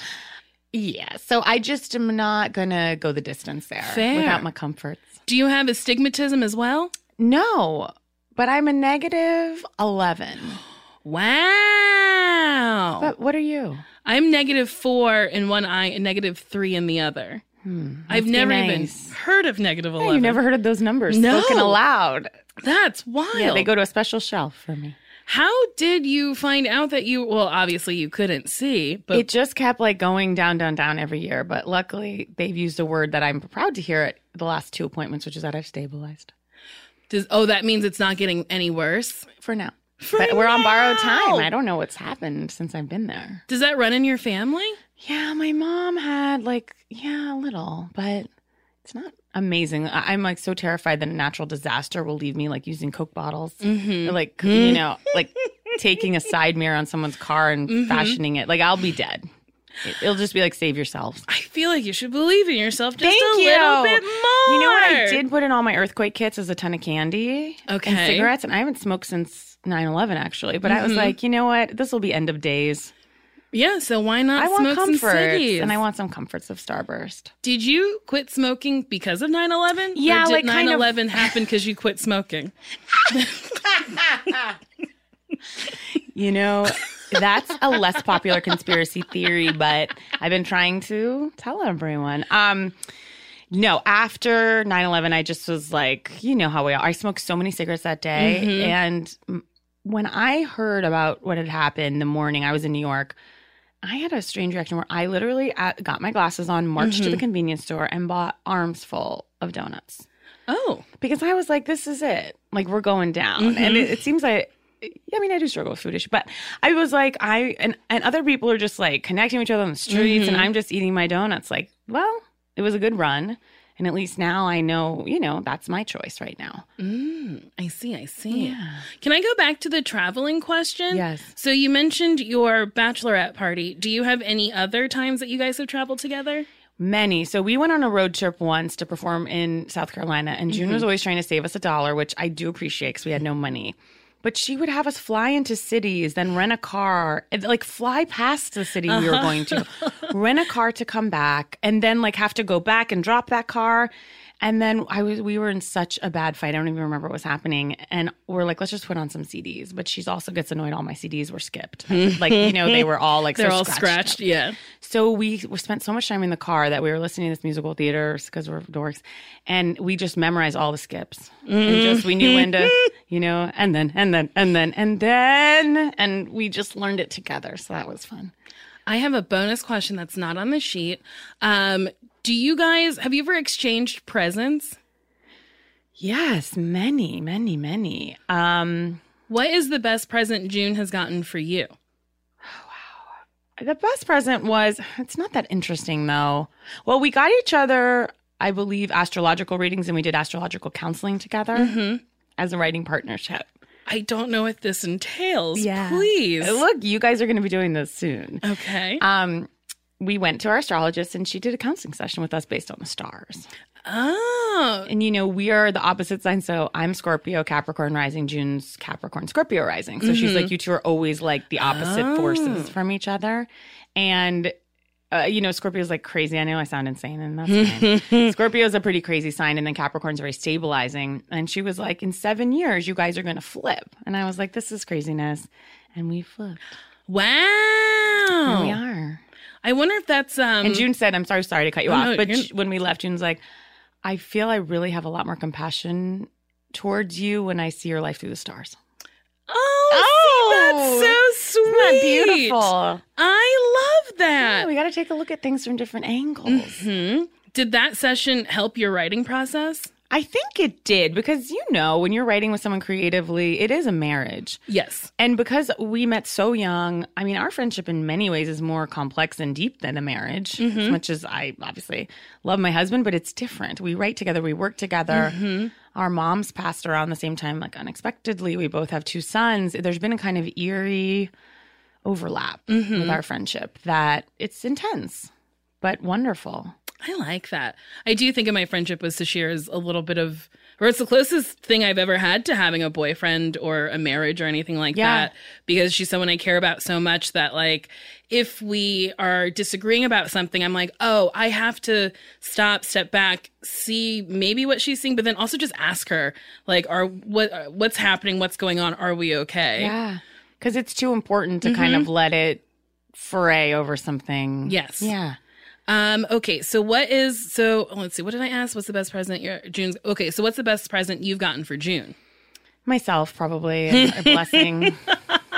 [SPEAKER 4] yeah, so I just am not gonna go the distance there
[SPEAKER 3] Fair.
[SPEAKER 4] without my comforts.
[SPEAKER 3] do you have astigmatism as well?
[SPEAKER 4] No, but I'm a negative eleven. [GASPS]
[SPEAKER 3] Wow.
[SPEAKER 4] But what are you?
[SPEAKER 3] I'm negative four in one eye and negative three in the other. I've never
[SPEAKER 4] Hmm, nice.
[SPEAKER 3] even heard of negative
[SPEAKER 4] Yeah,
[SPEAKER 3] 11.
[SPEAKER 4] you never heard of those numbers
[SPEAKER 3] No.
[SPEAKER 4] spoken aloud.
[SPEAKER 3] That's wild.
[SPEAKER 4] Yeah, they go to a special shelf for me.
[SPEAKER 3] How did you find out that you, well, obviously you couldn't see, but
[SPEAKER 4] it just kept like going down, down, down every year. But luckily, they've used a word that I'm proud to hear at the last two appointments, which is that I've stabilized
[SPEAKER 3] does, oh, that means it's not getting any worse?
[SPEAKER 4] for now.
[SPEAKER 3] For
[SPEAKER 4] but we're on borrowed time. I don't know what's happened since I've been there.
[SPEAKER 3] Does that run in your family?
[SPEAKER 4] Yeah, my mom had like, yeah, a little, but it's not amazing. I- I'm like so terrified that a natural disaster will leave me like using Coke bottles,
[SPEAKER 3] Mm-hmm.
[SPEAKER 4] or like, you know, like taking a side mirror on someone's car and
[SPEAKER 3] Mm-hmm.
[SPEAKER 4] fashioning it. Like, I'll be dead. It- It'll just be like, save yourselves.
[SPEAKER 3] I feel like you should believe in yourself just
[SPEAKER 4] Thank
[SPEAKER 3] a
[SPEAKER 4] you.
[SPEAKER 3] little bit more.
[SPEAKER 4] You know what I did put in all my earthquake kits is a ton of candy
[SPEAKER 3] Okay.
[SPEAKER 4] and cigarettes, and I haven't smoked since 9-11 actually. But
[SPEAKER 3] Mm-hmm.
[SPEAKER 4] I was like, you know what? This will be end of days.
[SPEAKER 3] Yeah, so why not
[SPEAKER 4] I want comforts, and I want some comforts of Starburst.
[SPEAKER 3] Did you quit smoking because of 9/11?
[SPEAKER 4] Yeah, like, kind of-
[SPEAKER 3] 9/11 happen because you quit smoking? [LAUGHS]
[SPEAKER 4] You know, that's a less popular conspiracy theory, but I've been trying to tell everyone. Um, no, after 9 11, I just was like, you know how we are. I smoked so many cigarettes that day. And mm, when I heard about what had happened the morning I was in New York, I had a strange reaction where I literally uh, got my glasses on, marched to the mm-hmm. convenience store, and bought arms full of donuts
[SPEAKER 3] Oh,
[SPEAKER 4] because I was like, "This is it. Like we're going down." And mm-hmm. it, it seems like. I mean, I do struggle with food issue, but I was like, I and and other people are just like connecting with each other on the streets, and mm-hmm. I'm just eating my donuts. Like, well, it was a good run, and at least now I know, you know, that's my choice right now.
[SPEAKER 3] Mm, I see. I see. Yeah. Can I go back to the traveling question?
[SPEAKER 4] Yes.
[SPEAKER 3] So you mentioned your bachelorette party. Do you have any other times that you guys have traveled together?
[SPEAKER 4] Many. So we went on a road trip once to perform in South Carolina, and June mm-hmm. was always trying to save us a dollar, which I do appreciate because we had no money. But she would have us fly into cities, then rent a car, like fly past the city we were uh-huh. going to, rent a car to come back, and then like have to go back and drop that car. And then I was, we were in such a bad fight. I don't even remember what was happening. And we're like, let's just put on some CDs. But she's also gets annoyed. All my CDs were skipped. like, you know, they were [LAUGHS] all like,
[SPEAKER 3] They're
[SPEAKER 4] so
[SPEAKER 3] all
[SPEAKER 4] scratched
[SPEAKER 3] scratched. Yeah.
[SPEAKER 4] So we, we spent so much time in the car that we were listening to this musical theater because we're dorks, and we just memorized all the skips. And just we knew when to, [LAUGHS] you know, and then and then and then and then, and we just learned it together. So that was fun.
[SPEAKER 3] I have a bonus question that's not on the sheet. Um, do you guys have you ever exchanged presents?
[SPEAKER 4] Yes, many, many, many. Um,
[SPEAKER 3] What is the best present June has gotten for you? Oh wow.
[SPEAKER 4] The best present was it's not that interesting though. Well, we got each other, I believe, astrological readings, and we did astrological counseling together as a writing partnership.
[SPEAKER 3] I don't know what this entails.
[SPEAKER 4] Yeah.
[SPEAKER 3] Please.
[SPEAKER 4] Look, you guys are going to be doing this soon.
[SPEAKER 3] Okay.
[SPEAKER 4] Um, we went to our astrologist and she did a counseling session with us based on the stars.
[SPEAKER 3] oh.
[SPEAKER 4] And you know, we are the opposite sign. So I'm Scorpio, Capricorn rising, June's Capricorn, Scorpio rising. So she's like, you two are always like the opposite forces from each other. And uh, you know, Scorpio's like crazy. I know I sound insane, and that's fine. [LAUGHS] Scorpio's a pretty crazy sign, and then Capricorn's very stabilizing. And she was like, "In seven years, you guys are going to flip." And I was like, "This is craziness," and we flipped.
[SPEAKER 3] Wow.
[SPEAKER 4] We are.
[SPEAKER 3] I wonder if that's um
[SPEAKER 4] And June said, I'm sorry, sorry to cut you
[SPEAKER 3] Oh,
[SPEAKER 4] off.
[SPEAKER 3] no,
[SPEAKER 4] but
[SPEAKER 3] you're-
[SPEAKER 4] when we left, June's like, I feel I really have a lot more compassion towards you when I see your life through the stars.
[SPEAKER 3] Oh, see, that's so sweet.
[SPEAKER 4] Isn't that beautiful?
[SPEAKER 3] I love that.
[SPEAKER 4] Yeah, we got to take a look at things from different angles.
[SPEAKER 3] Hmm? Did that session help your writing process?
[SPEAKER 4] I think it did because, you know, when you're writing with someone creatively, it is a marriage.
[SPEAKER 3] Yes.
[SPEAKER 4] And because we met so young, I mean, our friendship in many ways is more complex and deep than a marriage. As mm-hmm. much as I obviously love my husband, but it's different. We write together, we work together. Mm-hmm. Our moms passed around the same time, like unexpectedly. We both have two sons. There's been a kind of eerie overlap mm-hmm. with our friendship that it's intense, but wonderful.
[SPEAKER 3] I like that. I do think of my friendship with Sasheer as a little bit of, or it's the closest thing I've ever had to having a boyfriend or a marriage or anything like
[SPEAKER 4] Yeah.
[SPEAKER 3] that. Because she's someone I care about so much that, like, if we are disagreeing about something, I'm like, oh, I have to stop, step back, see maybe what she's seeing, but then also just ask her, like, are what what's happening, what's going on, are we okay?
[SPEAKER 4] Yeah. Because it's too important to kind mm-hmm. of let it fray over something.
[SPEAKER 3] Yes.
[SPEAKER 4] Yeah.
[SPEAKER 3] Um, okay, so what is so let's see, what did I ask? What's the best present your June's okay, so what's the best present you've gotten for June?
[SPEAKER 4] Myself, probably a [LAUGHS] blessing,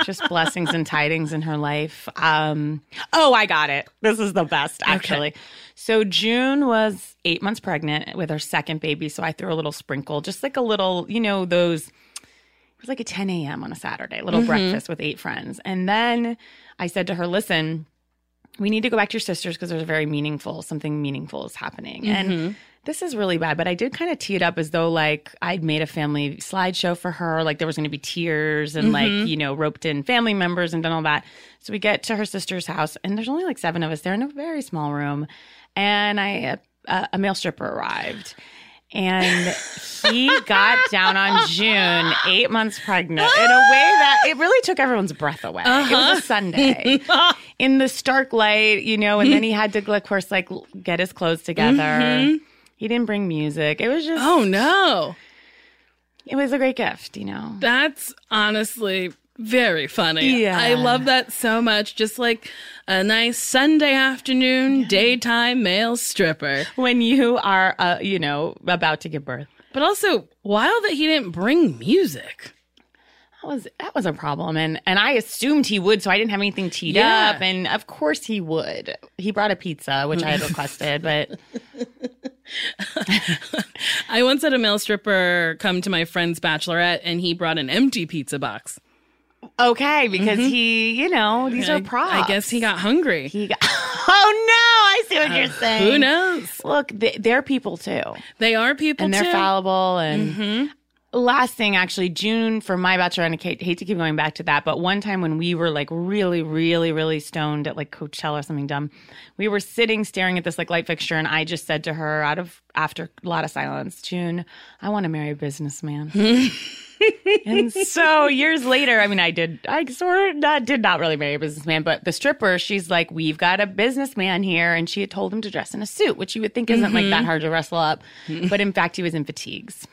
[SPEAKER 4] just blessings and tidings in her life. Um, oh, I got it. This is the best, actually. So June was eight months pregnant with her second baby. So I threw a little sprinkle, just like a little, you know, those. It was like a 10 a.m. on a Saturday, little breakfast with eight friends, and then I said to her, "Listen." We need to go back to your sisters because there's a very meaningful something meaningful is happening. And this is really bad but i did kind of tee it up as though like i'd made a family slideshow for her like there was going to be tears and like you know roped in family members and done all that. So we get to her sister's house and there's only like seven of us there in a very small room. And i uh, a male stripper arrived and he got down on June, eight months pregnant, in a way [GASPS] that it really took everyone's breath away. It was a uh-huh. Sunday [LAUGHS] in the stark light, you know, and then he had to, of course, like get his clothes together. Mm-hmm. He didn't bring music. It was just,
[SPEAKER 3] Oh no.
[SPEAKER 4] it was a great gift, you know.
[SPEAKER 3] That's honestly very funny.
[SPEAKER 4] Yeah.
[SPEAKER 3] I love that so much. Just like a nice Sunday afternoon daytime male stripper.
[SPEAKER 4] When you are, uh, you know, about to give birth.
[SPEAKER 3] But also wild that he didn't bring music.
[SPEAKER 4] that was that was a problem and and I assumed he would so I didn't have anything teed
[SPEAKER 3] Yeah.
[SPEAKER 4] up and of course he would. He brought a pizza which I had requested but [LAUGHS]
[SPEAKER 3] I once had a male stripper come to my friend's bachelorette and he brought an empty pizza box.
[SPEAKER 4] Okay because mm-hmm. he, you know, these
[SPEAKER 3] I,
[SPEAKER 4] are props.
[SPEAKER 3] I guess he got hungry.
[SPEAKER 4] he got [LAUGHS] Oh no, I see what oh, you're saying.
[SPEAKER 3] Who knows?
[SPEAKER 4] Look, they, they're people too.
[SPEAKER 3] They are people
[SPEAKER 4] and they're
[SPEAKER 3] too.
[SPEAKER 4] fallible and mm-hmm. Last thing actually june for my bachelor and I hate, to keep going back to that but one time when we were like really really really stoned at like coachella or something dumb we were sitting staring at this like light fixture and i just said to her out of after a lot of silence june i want to marry a businessman. [LAUGHS] And so years later i mean i did i sort of not, did not really marry a businessman but the stripper she's like we've got a businessman here and she had told him to dress in a suit which you would think isn't like that mm-hmm. hard to wrestle up but in fact he was in fatigues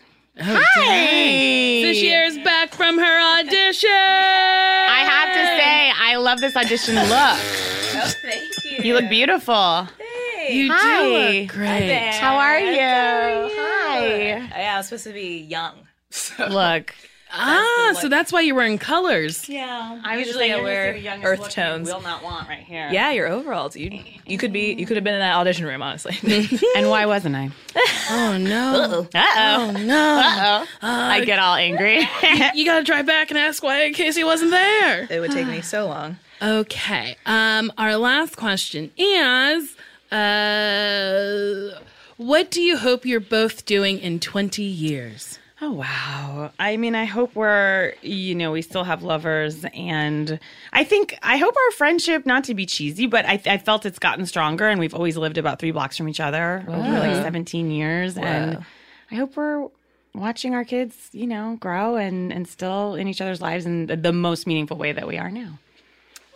[SPEAKER 4] Oh, Hi.
[SPEAKER 3] So she is back from her audition.
[SPEAKER 4] I have to say, I love this audition look.
[SPEAKER 1] Oh, thank you.
[SPEAKER 4] You look beautiful. Thanks.
[SPEAKER 3] you
[SPEAKER 4] Hi.
[SPEAKER 3] do look great.
[SPEAKER 4] How are you? Hi.
[SPEAKER 1] Oh, yeah, I was supposed to be young. [LAUGHS]
[SPEAKER 4] Look.
[SPEAKER 3] Ah, so that's why you're wearing colors.
[SPEAKER 1] Yeah,
[SPEAKER 4] I was
[SPEAKER 1] usually
[SPEAKER 4] just
[SPEAKER 1] I wear
[SPEAKER 4] you're gonna see the
[SPEAKER 1] earth
[SPEAKER 4] youngest look you
[SPEAKER 1] tones.
[SPEAKER 4] Will not want right here.
[SPEAKER 1] Yeah, your overalls. You you could be you could have been in that audition room, honestly. [LAUGHS]
[SPEAKER 4] And why wasn't I? [LAUGHS]
[SPEAKER 3] Oh no.
[SPEAKER 4] Uh oh.
[SPEAKER 3] Oh no.
[SPEAKER 4] Uh oh. I get all angry. [LAUGHS]
[SPEAKER 3] You gotta drive back and ask why Casey wasn't there.
[SPEAKER 1] it would take me so long.
[SPEAKER 3] Okay. Um, our last question is uh what do you hope you're both doing in 20 years?
[SPEAKER 4] Oh wow. I mean, I hope we're, you know, we still have lovers and I think I hope our friendship not to be cheesy, but I I felt it's gotten stronger and we've always lived about 3 blocks from each other over like 17 years and I hope we're watching our kids, you know, grow and and still in each other's lives in the, the most meaningful way that we are now.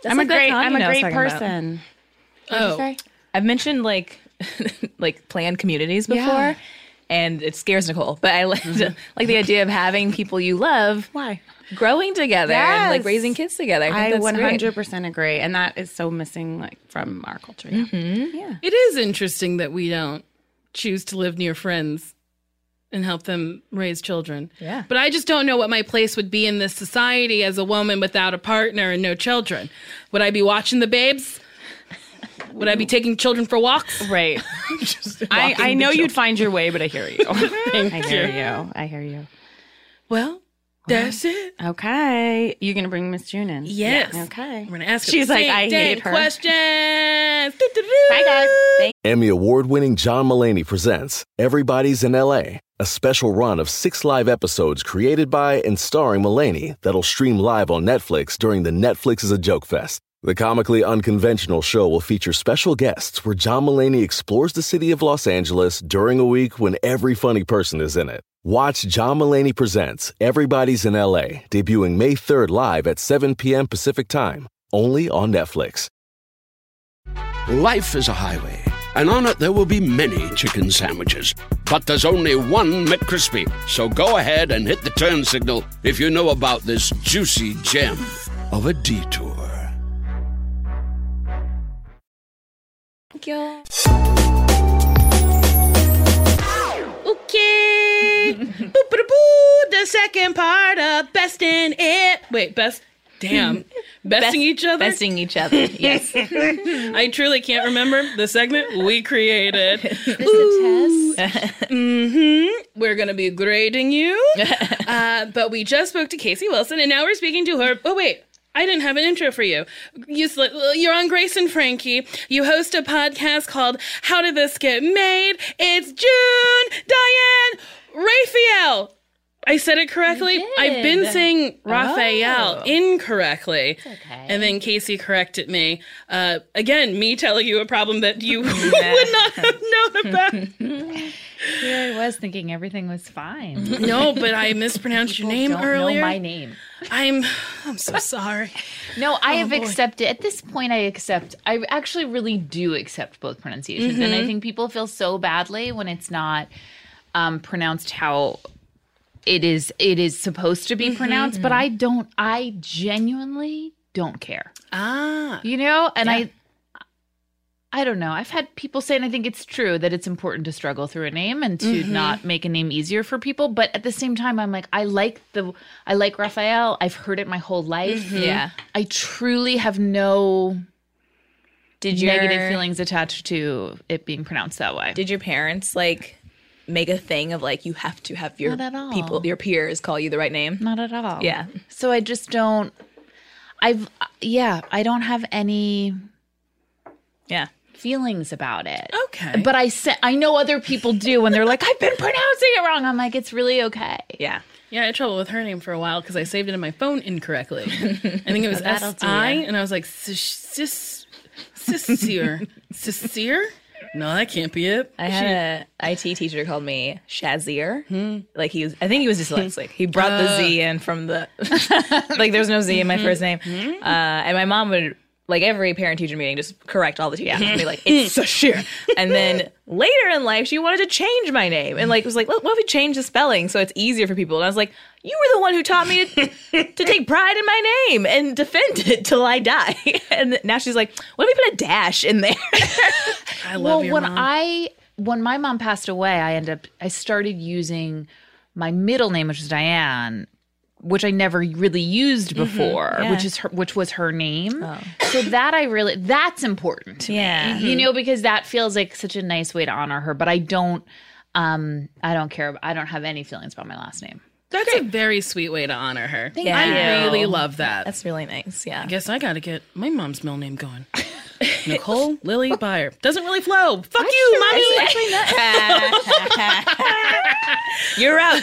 [SPEAKER 4] I'm a great
[SPEAKER 1] Kanye
[SPEAKER 4] I'm a great
[SPEAKER 1] talking about.
[SPEAKER 4] person.
[SPEAKER 3] Oh.
[SPEAKER 1] I've mentioned like [LAUGHS] like planned communities before.
[SPEAKER 4] Yeah.
[SPEAKER 1] And it scares Nicole, but I [LAUGHS] like, mm-hmm. like the idea of having people you love
[SPEAKER 4] Why?
[SPEAKER 1] growing together and like raising kids together. I think
[SPEAKER 4] I 100% agree and that is so missing like from our culture. Yeah. Mm-hmm. yeah.
[SPEAKER 3] It is interesting that we don't choose to live near friends and help them raise children.
[SPEAKER 1] Yeah.
[SPEAKER 3] But I just don't know what my place would be in this society as a woman without a partner and no children. Would I be watching the babes? Would I be taking children for walks?
[SPEAKER 4] Right. [LAUGHS] I, I know you'd find your way, but I hear [LAUGHS] you. I hear you. I hear you.
[SPEAKER 3] Well, that's it.
[SPEAKER 4] Okay. You're going to bring Miss June in?
[SPEAKER 3] Yes.
[SPEAKER 4] Okay.
[SPEAKER 3] We're gonna ask. her
[SPEAKER 4] She's
[SPEAKER 3] the
[SPEAKER 4] like,
[SPEAKER 3] same
[SPEAKER 4] I
[SPEAKER 3] damn
[SPEAKER 4] hate her.
[SPEAKER 3] Questions. [LAUGHS]
[SPEAKER 4] Bye, guys.
[SPEAKER 2] Emmy award winning John Mulaney presents Everybody's in LA, a special run of six live episodes created by and starring Mulaney that'll stream live on Netflix during the Netflix is a Joke Fest. The comically unconventional show will feature special guests where John Mulaney explores the city of Los Angeles during a week when every funny person is in it. Watch John Mulaney Presents Everybody's in LA, debuting May 3rd live at 7 p.m. Pacific Time, only on Netflix.
[SPEAKER 5] Life is a highway, and on it there will be many chicken sandwiches. But there's only one McCrispy. So go ahead and hit the turn signal if you know about this juicy gem of a detour.
[SPEAKER 3] Okay. Boop-a-da-boo, the second part of besting it. Wait, best. Damn. [LAUGHS] Besting each other?
[SPEAKER 1] Besting each other. Yes. [LAUGHS]
[SPEAKER 3] I truly can't remember the segment we created. [LAUGHS] hmm We're going to be grading you. Uh, but we just spoke to Casey Wilson, and now we're speaking to her. Oh, wait. I didn't have an intro for you. you're on Grace and Frankie. You host a podcast called How Did This Get Made? It's June, Diane, Raphael. I said it correctly. I've been saying Raphael incorrectly.
[SPEAKER 1] okay.
[SPEAKER 3] And then Casey corrected me. Uh, again, me telling you a problem that you [LAUGHS] would not have known about. [LAUGHS]
[SPEAKER 6] Here I was thinking everything was fine. [LAUGHS]
[SPEAKER 3] No, but I mispronounced your name
[SPEAKER 6] Don't
[SPEAKER 3] earlier.
[SPEAKER 6] know my name.
[SPEAKER 3] I'm I'm so sorry. [LAUGHS]
[SPEAKER 6] No, I have accepted. At this point, I accept. I actually really do accept both pronunciations, and I think people feel so badly when it's not um, pronounced how it is. It is supposed to be pronounced, but I don't. I genuinely don't care.
[SPEAKER 3] Ah.
[SPEAKER 6] You know, and I. I don't know. I've had people say, and I think it's true that it's important to struggle through a name and to mm-hmm. not make a name easier for people. But at the same time, I'm like, I like the, I like Raphael. I've heard it my whole life. Mm-hmm.
[SPEAKER 1] Yeah.
[SPEAKER 6] I truly have no
[SPEAKER 1] Did your
[SPEAKER 6] negative feelings attached to it being pronounced that way.
[SPEAKER 1] Did your parents like make a thing of like you have to have your
[SPEAKER 6] at all.
[SPEAKER 1] people, your peers, call you the right name?
[SPEAKER 6] Not at all.
[SPEAKER 1] Yeah.
[SPEAKER 6] So I just don't. I've yeah. I don't have any
[SPEAKER 1] Yeah.
[SPEAKER 6] Feelings about it.
[SPEAKER 3] Okay.
[SPEAKER 6] But I said I know other people do, and they're like, "I've been pronouncing it wrong." I'm like, "It's really okay."
[SPEAKER 1] Yeah.
[SPEAKER 3] Yeah, I had trouble with her name for a while because I saved it in my phone incorrectly. I think it was [LAUGHS] oh,
[SPEAKER 6] That'll
[SPEAKER 3] S I, and I was like, Sis, Sincere, Sincere. No, that can't be it.
[SPEAKER 1] I had a IT teacher called me Shazier. Hmm. Like he was, I think he was dyslexic. He brought the uh. Z in from the, [LAUGHS] like there's no Z in my mm-hmm. first name. Mm-hmm. Uh, and my mom would, like every parent teacher meeting, just correct all the teachers and be like, [LAUGHS] it's Sasheer. and then later in life, she wanted to change my name and like was like, what if we change the spelling so it's easier for people? And I was like, you were the one who taught me to, to take pride in my name and defend it till I die. [LAUGHS] and now she's like, what if we put a dash in there? [LAUGHS]
[SPEAKER 3] I love
[SPEAKER 6] Well,
[SPEAKER 3] your
[SPEAKER 6] when
[SPEAKER 3] mom.
[SPEAKER 6] I when my mom passed away, I ended up I started using my middle name, which is Diane, which I never really used before,
[SPEAKER 1] yeah.
[SPEAKER 6] which is her, which was her name. So that I really that's important to
[SPEAKER 1] Yeah.
[SPEAKER 6] me, you know, because that feels like such a nice way to honor her. But I don't, um, I don't care. I don't have any feelings about my last name.
[SPEAKER 3] That's a very sweet way to honor her.
[SPEAKER 6] Thank
[SPEAKER 3] I
[SPEAKER 1] you.
[SPEAKER 3] really love that.
[SPEAKER 1] That's really nice. Yeah.
[SPEAKER 3] I guess I got to get my mom's middle name going. [LAUGHS] [LAUGHS] Nicole Lily Byer. Doesn't really flow. Fuck you, mommy. [LAUGHS]
[SPEAKER 1] You're out.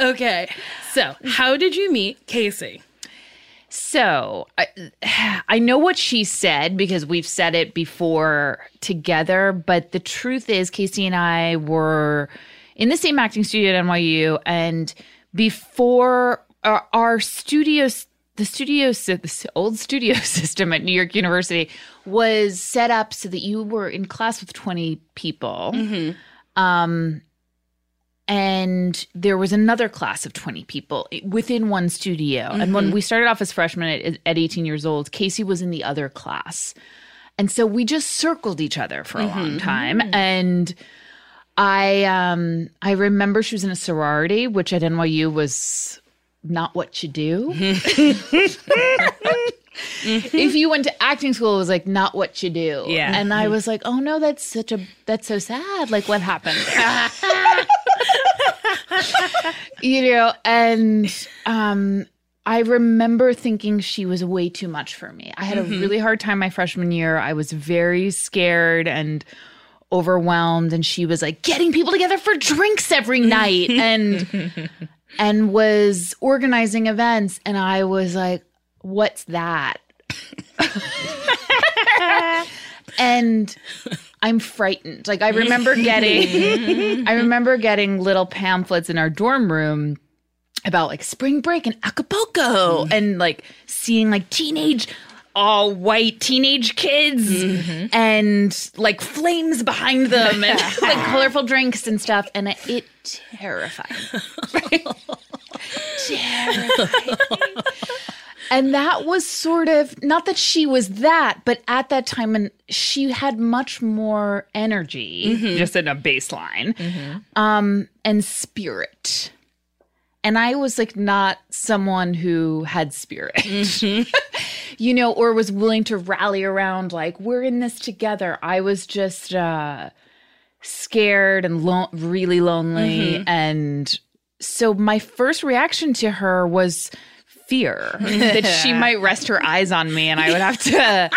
[SPEAKER 1] [LAUGHS]
[SPEAKER 3] okay. So, how did you meet Casey?
[SPEAKER 6] So I, I know what she said because we've said it before together, but the truth is, Casey and I were in the same acting studio at NYU, and before our, our studios. The studio, this old studio [LAUGHS] system at New York University was set up so that you were in class with 20 people. Um, and there was another class of 20 people within one studio. And when we started off as freshmen at, at 18 years old, Casey was in the other class. And so we just circled each other for a long time. And I um I remember she was in a sorority, which at NYU was not what you do. [LAUGHS] [LAUGHS] if you went to acting school, it was like not what you do.
[SPEAKER 1] Yeah.
[SPEAKER 6] And I was like, oh no, that's such a that's so sad. Like what happened? [LAUGHS] you know, and um I remember thinking she was way too much for me. I had a really hard time my freshman year. I was very scared and overwhelmed and she was like getting people together for drinks every night and and was organizing events and I was like what's that? [LAUGHS] and I'm frightened. Like I remember getting I remember getting little pamphlets in our dorm room about like spring break and Acapulco and like seeing like teenage all white teenage kids mm-hmm. and like flames behind them and [LAUGHS] like colorful drinks and stuff and it, it terrified me. [LAUGHS] terrified me. And that was sort of not that she was that, but at that time, and she had much more energy, mm-hmm. just in a baseline, mm-hmm. um, and spirit. And I was like not someone who had spirit, [LAUGHS] you know, or was willing to rally around like we're in this together. I was just uh, scared and lo- really lonely, and so my first reaction to her was fear that she [LAUGHS] might rest her eyes on me and I would have to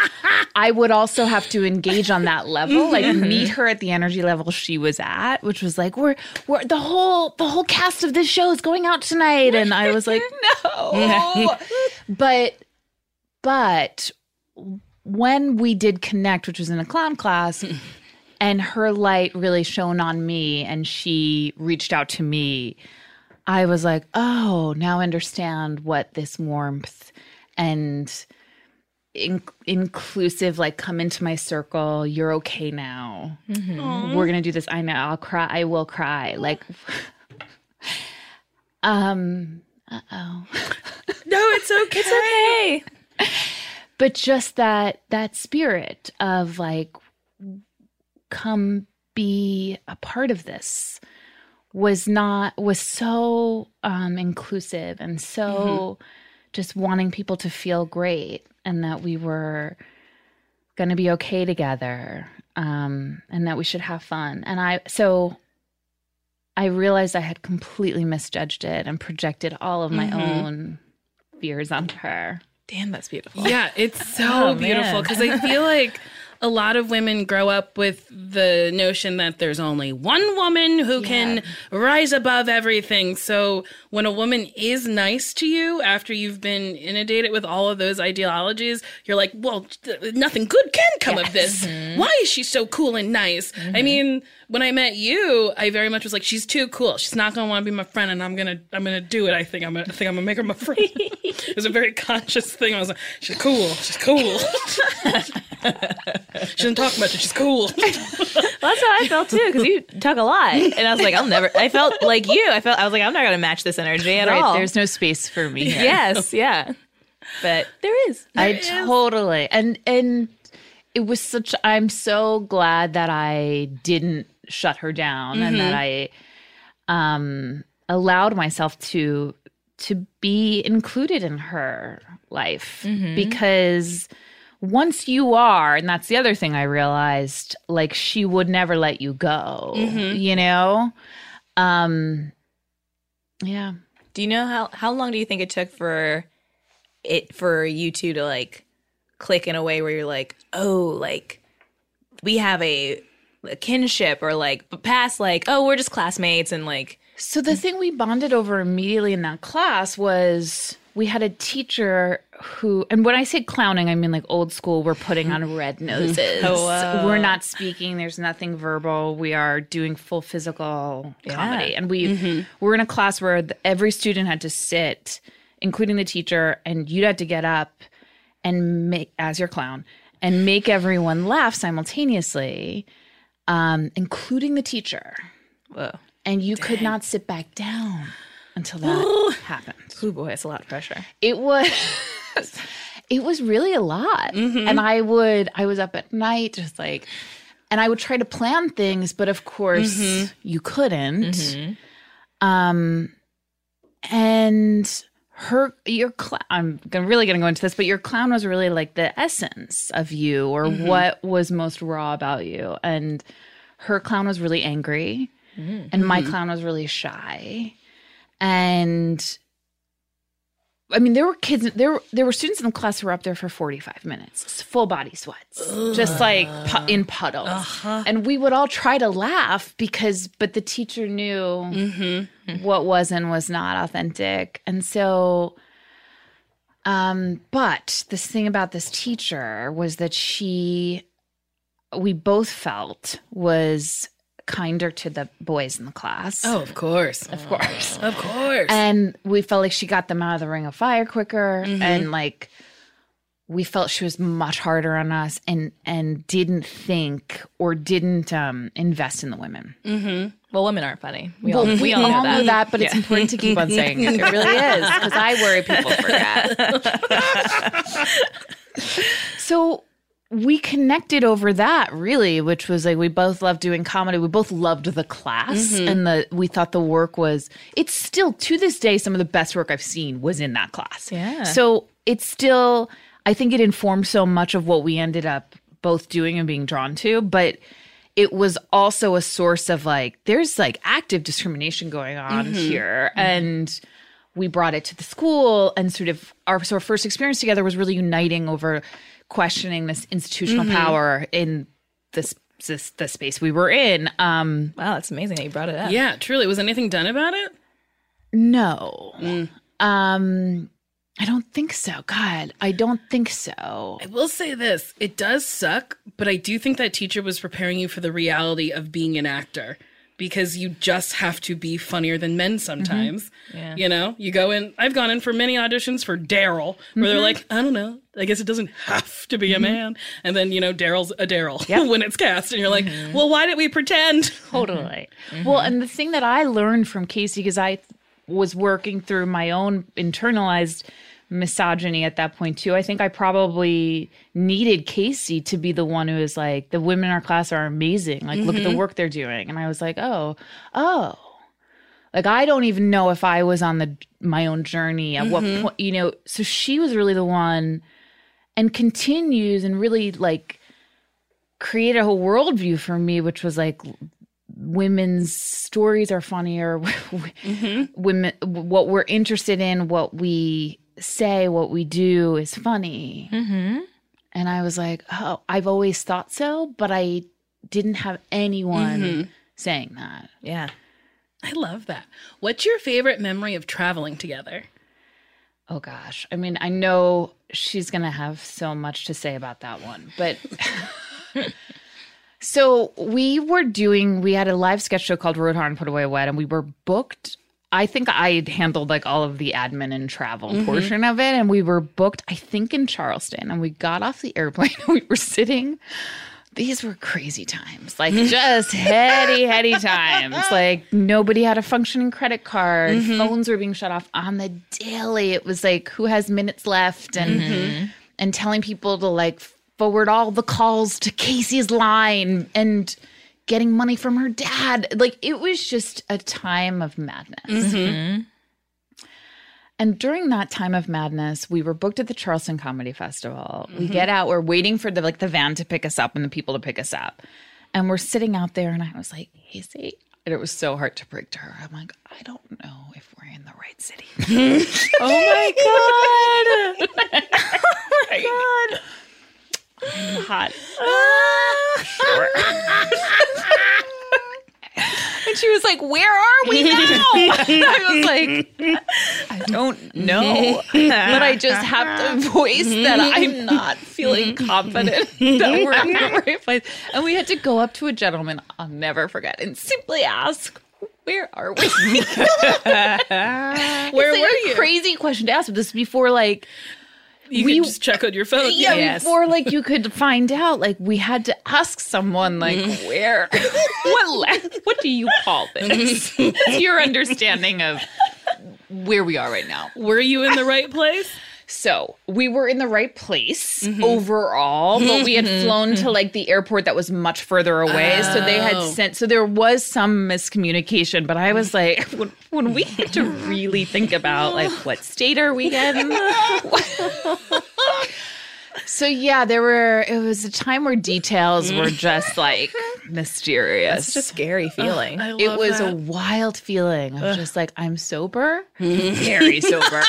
[SPEAKER 6] I would also have to engage on that level like mm-hmm. meet her at the energy level she was at which was like we're we're the whole the whole cast of this show is going out tonight. And I was like [LAUGHS] no. [LAUGHS] But but when we did connect which was in a clown class and her light really shone on me and she reached out to me I was like, oh, now I understand what this warmth and in- inclusive, like, come into my circle. You're okay now. We're gonna do this. I know. I'll cry. I will cry. Like, [LAUGHS] um, uh oh.
[SPEAKER 3] No, it's [LAUGHS] okay. It's okay.
[SPEAKER 6] But just that that spirit of like come be a part of this was not was so um inclusive and so just wanting people to feel great and that we were going to be okay together um and that we should have fun. And i so i realized i had completely misjudged it and projected all of my own fears onto her.
[SPEAKER 1] Damn, that's beautiful.
[SPEAKER 3] Yeah, it's so [LAUGHS]
[SPEAKER 1] Oh,
[SPEAKER 3] beautiful because I feel like a lot of women grow up with the notion that there's only one woman who can rise above everything. So when a woman is nice to you after you've been inundated with all of those ideologies, you're like, well, th- nothing good can come of this. Mm-hmm. Why is she so cool and nice? I mm-hmm. mean, when I met you, I very much was like, she's too cool. She's not gonna want to be my friend, and I'm gonna, I'm gonna do it. I think I'm, gonna, I think I'm gonna make her my friend. [LAUGHS] it was a very conscious thing. I was like, she's cool. She's cool. [LAUGHS] [LAUGHS] she doesn't talk much, and she's cool. [LAUGHS]
[SPEAKER 1] Well, that's how I felt too, because you talk a lot, and I was like, I'll never. I felt like you. I felt. I was like, I'm not gonna match this energy at all.
[SPEAKER 6] there's no space for me here.
[SPEAKER 1] yes, yeah, but there is.
[SPEAKER 6] I totally and and it was such I'm so glad that I didn't shut her down and that I um allowed myself to to be included in her life because once you are and that's the other thing I realized like she would never let you go you know? Um yeah.
[SPEAKER 1] Do you know how how long do you think it took for it for you two to like click in a way where you're like, oh, like we have a, a kinship, or like past like, oh, we're just classmates, and like,
[SPEAKER 6] So the thing we bonded over immediately in that class was we had a teacher who and when I say clowning, I mean like old school, we're putting on red [LAUGHS] noses. We're not speaking, there's nothing verbal. We are doing full physical comedy. And we were in a class where the, every student had to sit, including the teacher, and you'd had to get up and make as your clown and make everyone laugh simultaneously, um, including the teacher.
[SPEAKER 1] Whoa,
[SPEAKER 6] and you could not sit back down until that happened.
[SPEAKER 1] oh boy, it's a lot of pressure.
[SPEAKER 6] It was [LAUGHS] it was really a lot. Mm-hmm. And I would I was up at night just like and I would try to plan things, but of course mm-hmm. you couldn't. Mm-hmm. Um and her your clown i'm gonna, really going to go into this but your clown was really like the essence of you or what was most raw about you. And her clown was really angry. And my clown was really shy and I mean, there were kids. There, were- there were students in the class who were up there for forty-five minutes, full body sweats, just like pu- in puddles. And we would all try to laugh because, but the teacher knew what was and was not authentic, and so. Um, but this thing about this teacher was that she, we both felt was kinder to the boys in the class.
[SPEAKER 3] Oh, of course.
[SPEAKER 6] of course
[SPEAKER 3] Of course.
[SPEAKER 6] and we felt like she got them out of the ring of fire quicker and like we felt she was much harder on us and and didn't think or didn't um invest in the women
[SPEAKER 1] Well, women aren't funny. We all we all know
[SPEAKER 6] know
[SPEAKER 1] that.
[SPEAKER 6] but it's important to keep on saying it. It really is because I worry people forget. [LAUGHS] [LAUGHS] so we connected over that really, which was like we both loved doing comedy. We both loved the class, mm-hmm. and the we thought the work was. It's still to this day some of the best work I've seen was in that class.
[SPEAKER 1] Yeah.
[SPEAKER 6] So it's still. I think it informed so much of what we ended up both doing and being drawn to, but it was also a source of like there's like active discrimination going on mm-hmm. here mm-hmm. and we brought it to the school and sort of our so our first experience together was really uniting over questioning this institutional power in this this the space we were in um
[SPEAKER 1] Wow, that's amazing that you brought it up.
[SPEAKER 3] yeah, truly. Was anything done about it?
[SPEAKER 6] no. Um i don't think so. God i don't think so.
[SPEAKER 3] I will say this. It does suck, but I do think that teacher was preparing you for the reality of being an actor because you just have to be funnier than men mm-hmm. sometimes.
[SPEAKER 1] Yeah.
[SPEAKER 3] You know, you go in, I've gone in for many auditions for Daryl where they're mm-hmm. like, I don't know, I guess it doesn't have to be a mm-hmm. man. And then, you know, Daryl's a Daryl [LAUGHS] when it's cast. And you're like, well, why did we pretend?
[SPEAKER 6] Totally. [LAUGHS] Well, and the thing that I learned from Casey, because I was working through my own internalized misogyny at that point too. I think I probably needed Casey to be the one who was like, the women in our class are amazing. Like, look at the mm-hmm. work they're doing. And I was like, oh, oh. Like I don't even know if I was on the my own journey at what mm-hmm. point, you know. So she was really the one, and continues and really like created a whole worldview for me, which was like women's stories are funnier. [LAUGHS] Mm-hmm. Women, what we're interested in, what we say, what we do is funny. Mm-hmm. And I was like, oh, I've always thought so, but I didn't have anyone mm-hmm. saying that.
[SPEAKER 1] Yeah.
[SPEAKER 3] I love that. What's your favorite memory of traveling together?
[SPEAKER 6] Oh gosh. I mean, I know she's going to have so much to say about that one, but [LAUGHS] so we were doing we had a live sketch show called Rode Hard and Put Away Wet and we were booked I think I handled like all of the admin and travel mm-hmm. portion of it and we were booked I think in Charleston and we got off the airplane [LAUGHS] and we were sitting. These were crazy times, like mm-hmm. just heady, heady times. Like nobody had a functioning credit card. Mm-hmm. Phones were being shut off on the daily. It was like who has minutes left, and and telling people to like forward all the calls to Casey's line. And getting money from her dad. Like it was just a time of madness. Mm-hmm. And during that time of madness, we were booked at the Charleston Comedy Festival. We mm-hmm. get out, we're waiting for the like the van to pick us up and the people to pick us up. And we're sitting out there and I was like, Casey. And it was so hard to break to her. I'm like, I don't know if we're in the right city. [LAUGHS] [LAUGHS]
[SPEAKER 1] Oh my god. [LAUGHS] oh my god.
[SPEAKER 6] I'm hot. And she was like, Where are we now? [LAUGHS] I was like, I don't know. But I just have to voice that I'm not feeling confident that we're in the right place. And we had to go up to a gentleman, I'll never forget, and simply ask, Where are we? [LAUGHS] [LAUGHS]
[SPEAKER 3] Where
[SPEAKER 6] It's like
[SPEAKER 3] were
[SPEAKER 6] a
[SPEAKER 3] you?
[SPEAKER 6] Crazy question to ask. But this before like
[SPEAKER 3] You
[SPEAKER 6] we-
[SPEAKER 3] could just check on your phone.
[SPEAKER 6] yeah,
[SPEAKER 1] Yes.
[SPEAKER 6] before like you could find out, like we had to ask someone, like mm. where, [LAUGHS] what, la- what do you call this? [LAUGHS] What's your understanding of where we are right now?
[SPEAKER 3] Were you in the right place?
[SPEAKER 6] So we were in the right place mm-hmm. overall, but we had mm-hmm. flown to mm-hmm. like the airport that was much further away. So they had oh. sent, so there was some miscommunication. But I was mm. like, [LAUGHS] when, when we had to really think about like what state are we in? [LAUGHS] [LAUGHS] so yeah, there were. It was a time where details were just like [LAUGHS] mysterious.
[SPEAKER 1] It's just a scary feeling.
[SPEAKER 3] I
[SPEAKER 6] it was
[SPEAKER 3] that.
[SPEAKER 6] a wild feeling of just like I'm sober, very [LAUGHS] sober.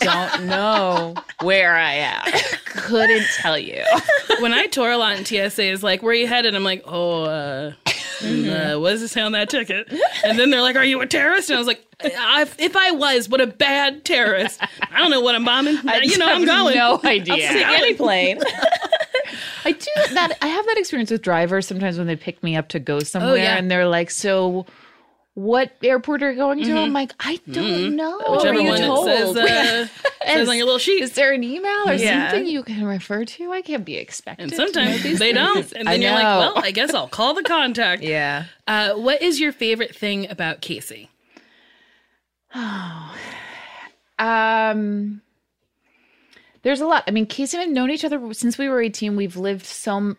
[SPEAKER 6] Don't know where I am. Couldn't tell you.
[SPEAKER 3] when I tour a lot in TSA is like, where you headed? I'm like, oh, uh, uh, what does it say on that ticket? And then they're like, are you a terrorist? And I was like, I, if I was, what a bad terrorist. I don't know what I'm bombing. you know, I'm going.
[SPEAKER 6] No idea.
[SPEAKER 1] I'll see Any plane. [LAUGHS]
[SPEAKER 6] I do that. I have that experience with drivers sometimes when they pick me up to go somewhere
[SPEAKER 3] yeah.
[SPEAKER 6] and they're like, so. What airport are you going to? I'm like, I don't know.
[SPEAKER 3] Whichever
[SPEAKER 6] Were you
[SPEAKER 3] one
[SPEAKER 6] told? [LAUGHS]
[SPEAKER 3] it says, uh, says on your little sheet.
[SPEAKER 6] Is there an email or
[SPEAKER 1] Yeah.
[SPEAKER 6] something you can refer to? I can't be expected.
[SPEAKER 3] And
[SPEAKER 6] to know
[SPEAKER 3] sometimes
[SPEAKER 6] these
[SPEAKER 3] they
[SPEAKER 6] things.
[SPEAKER 3] don't. And
[SPEAKER 6] I
[SPEAKER 3] then you're like, well, I guess I'll call the contact. [LAUGHS]
[SPEAKER 1] yeah.
[SPEAKER 3] Uh, what is your favorite thing about Casey?
[SPEAKER 6] Oh, [SIGHS] Um, there's a lot. I mean, Casey and I've known each other since we were 18. We've lived so,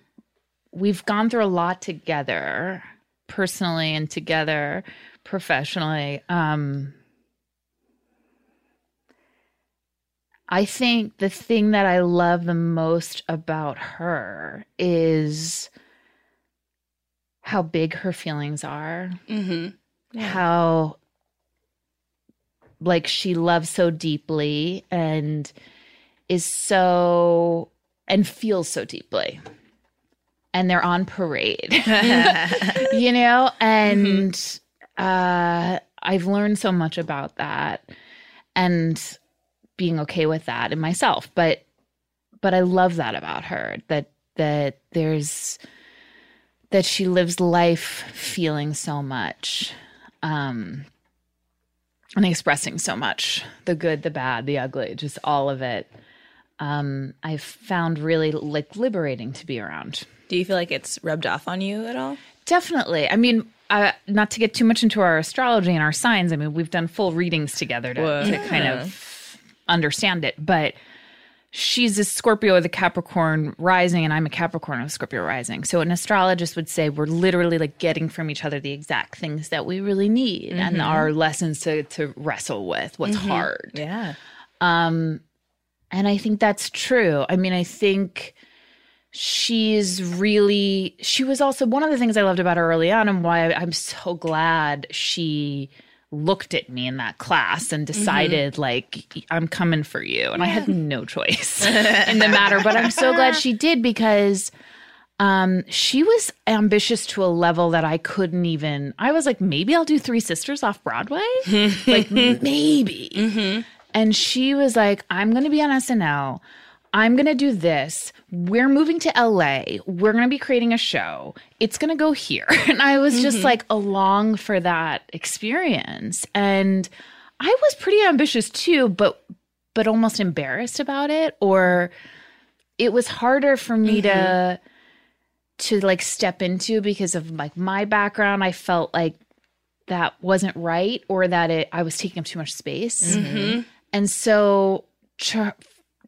[SPEAKER 6] we've gone through a lot together, personally and together professionally. Um, I think the thing that I love the most about her is how big her feelings are.
[SPEAKER 3] Mm-hmm.
[SPEAKER 6] How like she loves so deeply and is so and feels so deeply. And they're on parade. [LAUGHS] you know, and uh I've learned so much about that and being okay with that in myself. But but I love that about her that that there's that she lives life feeling so much um and expressing so much the good the bad the ugly just all of it um i've found really like liberating to be around
[SPEAKER 1] Do you feel like it's rubbed off on you at all?
[SPEAKER 6] definitely i mean uh, not to get too much into our astrology and our signs i mean we've done full readings together to, to kind of understand it, but she's a Scorpio with a Capricorn rising, and I'm a Capricorn with a Scorpio rising. So an astrologist would say we're literally like getting from each other the exact things that we really need and our lessons to to wrestle with what's hard.
[SPEAKER 1] Yeah.
[SPEAKER 6] Um, and I think that's true. I mean, I think she's really, she was also one of the things I loved about her early on and why I'm so glad she looked at me in that class and decided like I'm coming for you. And I had no choice [LAUGHS] in the matter but I'm so glad she did because um she was ambitious to a level that I couldn't even I was like maybe I'll do Three Sisters off Broadway? Like [LAUGHS] maybe. And she was like, I'm going to be on SNL. I'm going to do this. We're moving to LA. We're going to be creating a show. It's going to go here. [LAUGHS] And I was just mm-hmm. like along for that experience. And I was pretty ambitious too, but but almost embarrassed about it or it was harder for me to mm-hmm. to like step into because of like my background. I felt like that wasn't right or that it I was taking up too much space. Mm-hmm. And so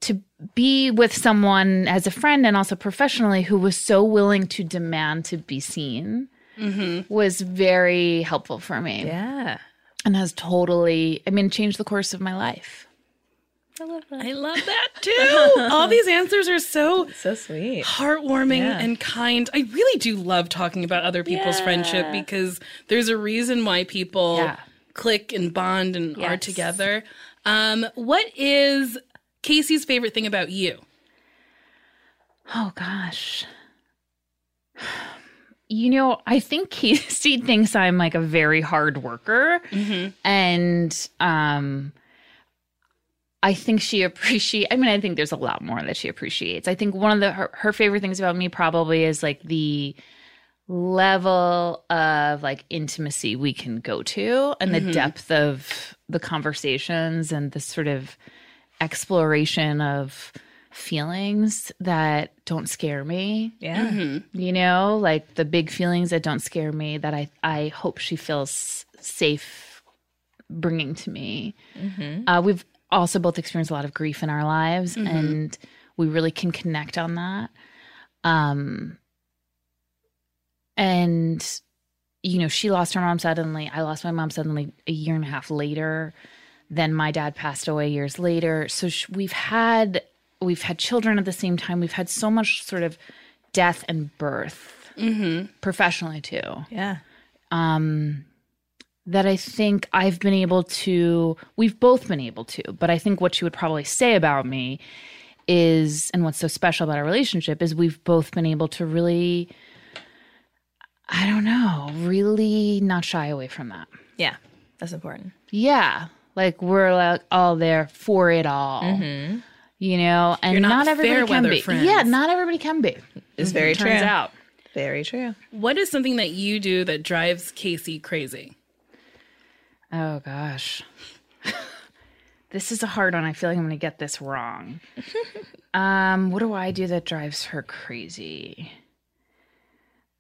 [SPEAKER 6] to, to be with someone as a friend and also professionally who was so willing to demand to be seen was very helpful for me
[SPEAKER 1] Yeah.
[SPEAKER 6] and has totally, I mean, changed the course of my life.
[SPEAKER 3] I love that I love that too. [LAUGHS] All these answers are so
[SPEAKER 1] So sweet.
[SPEAKER 3] heartwarming
[SPEAKER 1] Yeah.
[SPEAKER 3] and kind. I really do love talking about other people's friendship because there's a reason why people
[SPEAKER 6] Yeah.
[SPEAKER 3] click and bond and are together. Um, what is Casey's favorite thing about you?
[SPEAKER 6] Oh gosh. You know, I think Casey [LAUGHS] thinks I'm like a very hard worker. And um I think she appreciate I mean, I think there's a lot more that she appreciates. I think one of the her, her favorite things about me probably is like the level of like intimacy we can go to and the depth of the conversations and the sort of exploration of feelings that don't scare me.
[SPEAKER 1] Yeah.
[SPEAKER 6] you know like the big feelings that don't scare me that i i hope she feels safe bringing to me. Uh, we've also both experienced a lot of grief in our lives and we really can connect on that. Um and you know she lost her mom suddenly. I lost my mom suddenly a year and a half later then my dad passed away years later so sh- we've had we've had children at the same time we've had so much sort of death and birth professionally too
[SPEAKER 1] Yeah.
[SPEAKER 6] um that I think I've been able to we've both been able to but I think what she would probably say about me is and what's so special about our relationship is we've both been able to really I don't know really not shy away from that
[SPEAKER 1] Yeah. That's important.
[SPEAKER 6] yeah like we're like all there for it all you know and
[SPEAKER 3] You're not
[SPEAKER 6] not, everybody
[SPEAKER 3] fair
[SPEAKER 6] can be
[SPEAKER 3] friends.
[SPEAKER 6] yeah not everybody can be
[SPEAKER 1] It's very true.
[SPEAKER 6] turns out
[SPEAKER 1] Very true.
[SPEAKER 3] What is something that you do that drives Casey crazy?
[SPEAKER 6] Oh gosh. [LAUGHS] this is a hard one. I feel like I'm going to get this wrong. [LAUGHS] um, what do I do that drives her crazy?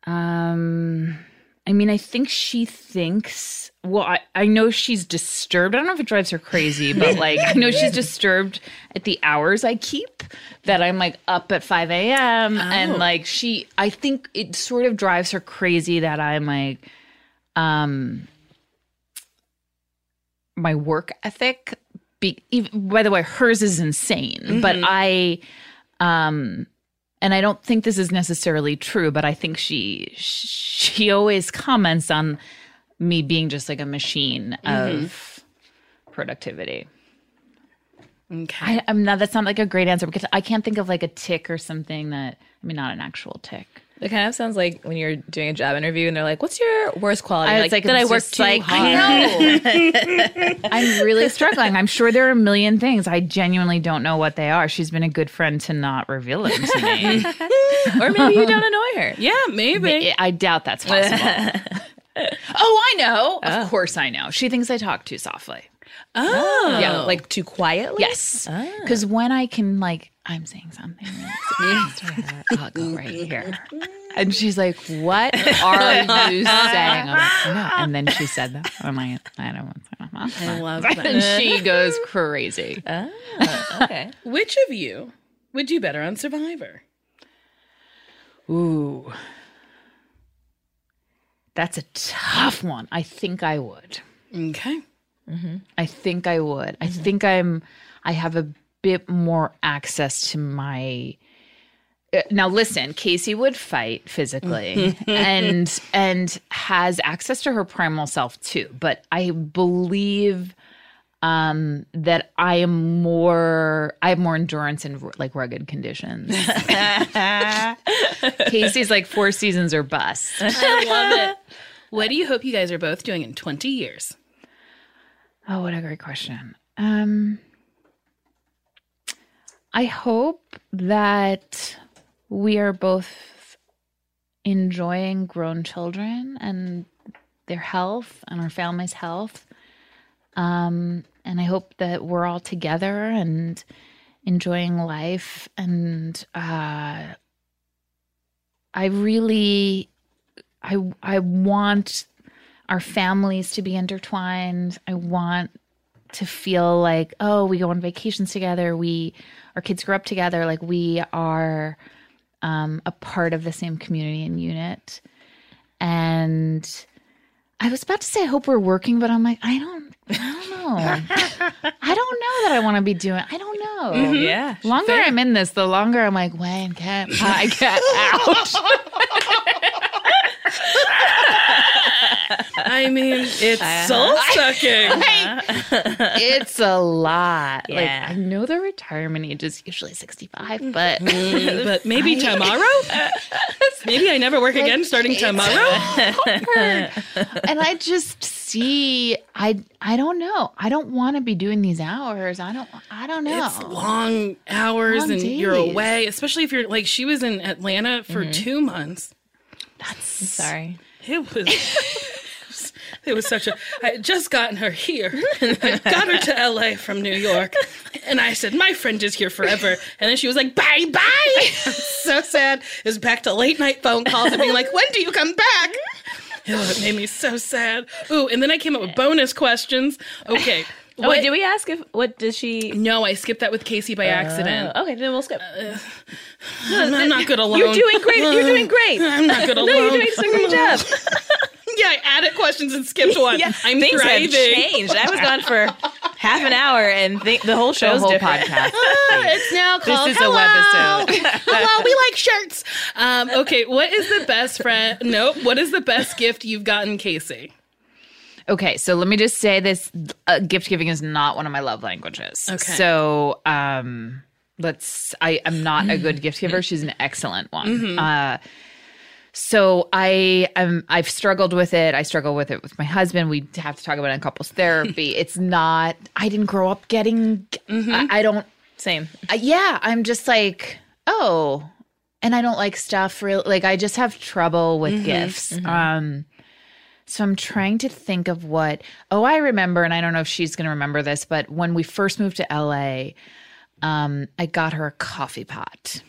[SPEAKER 6] Um, I mean, I think she thinks. Well, I, I know she's disturbed. I don't know if it drives her crazy, but like I know she's disturbed at the hours I keep. That I'm like up at five a.m. and like she. I think it sort of drives her crazy that I'm like, um, my work ethic. Be, even, by the way, hers is insane, but I, um, and I don't think this is necessarily true, but I think she she always comments on me being just like a machine mm-hmm. of productivity.
[SPEAKER 3] Okay.
[SPEAKER 6] I, I'm not. That's not like a great answer because I can't think of like a tick or something that. I mean, not an actual tick.
[SPEAKER 1] It kind of sounds like when you're doing a job interview and they're like, "What's your worst quality?"
[SPEAKER 6] I was like,
[SPEAKER 1] "Did I work too
[SPEAKER 6] like,
[SPEAKER 1] hard?"
[SPEAKER 6] I know. [LAUGHS] I'm really struggling. I'm sure there are a million things. I genuinely don't know what they are. She's been a good friend to not reveal it to me. [LAUGHS]
[SPEAKER 1] or maybe you don't annoy her.
[SPEAKER 3] yeah, maybe.
[SPEAKER 6] I doubt that's possible. [LAUGHS] oh, I know. Of oh. course I know. She thinks I talk too softly.
[SPEAKER 3] Oh.
[SPEAKER 6] Yeah,
[SPEAKER 1] Like too quietly?
[SPEAKER 6] Yes. Because oh. when I can, like, I'm saying something, [LAUGHS] I'll go right here. And [LAUGHS] she's like, What are you saying? Like, "No." And then she said that. I'm like, I don't want to.
[SPEAKER 3] I love that.
[SPEAKER 6] And she goes [LAUGHS] crazy.
[SPEAKER 1] Oh, okay.
[SPEAKER 3] Which of you would do better on Survivor?
[SPEAKER 6] Ooh. That's a tough one. I think I would.
[SPEAKER 3] Okay. Mm-hmm.
[SPEAKER 6] I think I would. I mm-hmm. think I'm I have a bit more access to my Uh, now listen, Casey would fight physically [LAUGHS] and and has access to her primal self too, but I believe um that I am more I have more endurance in like rugged conditions. [LAUGHS] Casey's like four seasons or bust.
[SPEAKER 3] I love it. What do you hope you guys are both doing in 20 years?
[SPEAKER 6] Oh, what a great question. Um, I hope that we are both enjoying grown children and their health and our family's health. Um, and I hope that we're all together and enjoying life. And uh, I really, I I want our families to be intertwined. I want to feel like, oh, we go on vacations together. We, our kids grow up together. Like we are um, a part of the same community and unit. And I was about to say, I hope we're working, but I'm like, I don't, I don't know. [LAUGHS] I don't know that I want to be doing. I don't know.
[SPEAKER 1] Yeah.
[SPEAKER 6] The longer I'm in this, the longer I'm like, when can I get [LAUGHS] out? [LAUGHS] [LAUGHS]
[SPEAKER 3] I mean, it's uh-huh. soul sucking. [LAUGHS] [LAUGHS]
[SPEAKER 6] it's a lot.
[SPEAKER 1] Yeah.
[SPEAKER 6] Like I know the retirement age is usually 65, mm-hmm. but
[SPEAKER 3] but maybe tomorrow? maybe I never work again starting tomorrow?
[SPEAKER 6] and I just see I I don't know. I don't want to be doing these hours. I don't I don't know.
[SPEAKER 3] It's long hours
[SPEAKER 6] Long
[SPEAKER 3] and you're away, especially if you're like she was in Atlanta for mm-hmm. two months.
[SPEAKER 1] That's sorry.
[SPEAKER 3] It was it was such a I had just gotten her here. I got her to LA from New York. And I said, My friend is here forever. And then she was like, Bye bye. so sad. It was back to late night phone calls and being like, When do you come back? Oh, it made me so sad. Ooh, and then I came up with bonus questions. Okay.
[SPEAKER 1] Oh, wait, did we ask if what does she?
[SPEAKER 3] No, I skipped that with Casey by accident.
[SPEAKER 1] Oh, okay, then we'll skip.
[SPEAKER 3] Uh, I'm, I'm not good alone.
[SPEAKER 1] You're doing great. You're doing great. [LAUGHS]
[SPEAKER 3] I'm not good alone.
[SPEAKER 1] No, you're doing such a great job. [LAUGHS]
[SPEAKER 3] Yeah, I added questions and skipped one.
[SPEAKER 1] Yeah,
[SPEAKER 3] I'm
[SPEAKER 1] things
[SPEAKER 3] thriving.
[SPEAKER 1] have changed. I was gone for half an hour, and th- the whole
[SPEAKER 6] the
[SPEAKER 1] show's
[SPEAKER 6] whole
[SPEAKER 1] different.
[SPEAKER 6] podcast. [LAUGHS]
[SPEAKER 3] It's now called
[SPEAKER 6] is a
[SPEAKER 3] Hello.
[SPEAKER 6] webisode.
[SPEAKER 3] Hello, we like shirts. Um, okay, what is the best friend? Nope. What is the best gift you've gotten, Casey?
[SPEAKER 6] Okay, so let me just say this: uh, gift giving is not one of my love languages.
[SPEAKER 3] Okay.
[SPEAKER 6] So, um, let's. I am not a good [LAUGHS] gift giver. She's an excellent one. Uh, so I am. I've struggled with it. I struggle with it with my husband. We have to talk about it in couples [LAUGHS] therapy. it's not. I didn't grow up getting. I, I don't.
[SPEAKER 1] Same.
[SPEAKER 6] Yeah, I'm just like, oh, and I don't like stuff real like I just have trouble with gifts. Um so I'm trying to think of what oh I remember and I don't know if she's going to remember this but when we first moved to LA um I got her a coffee pot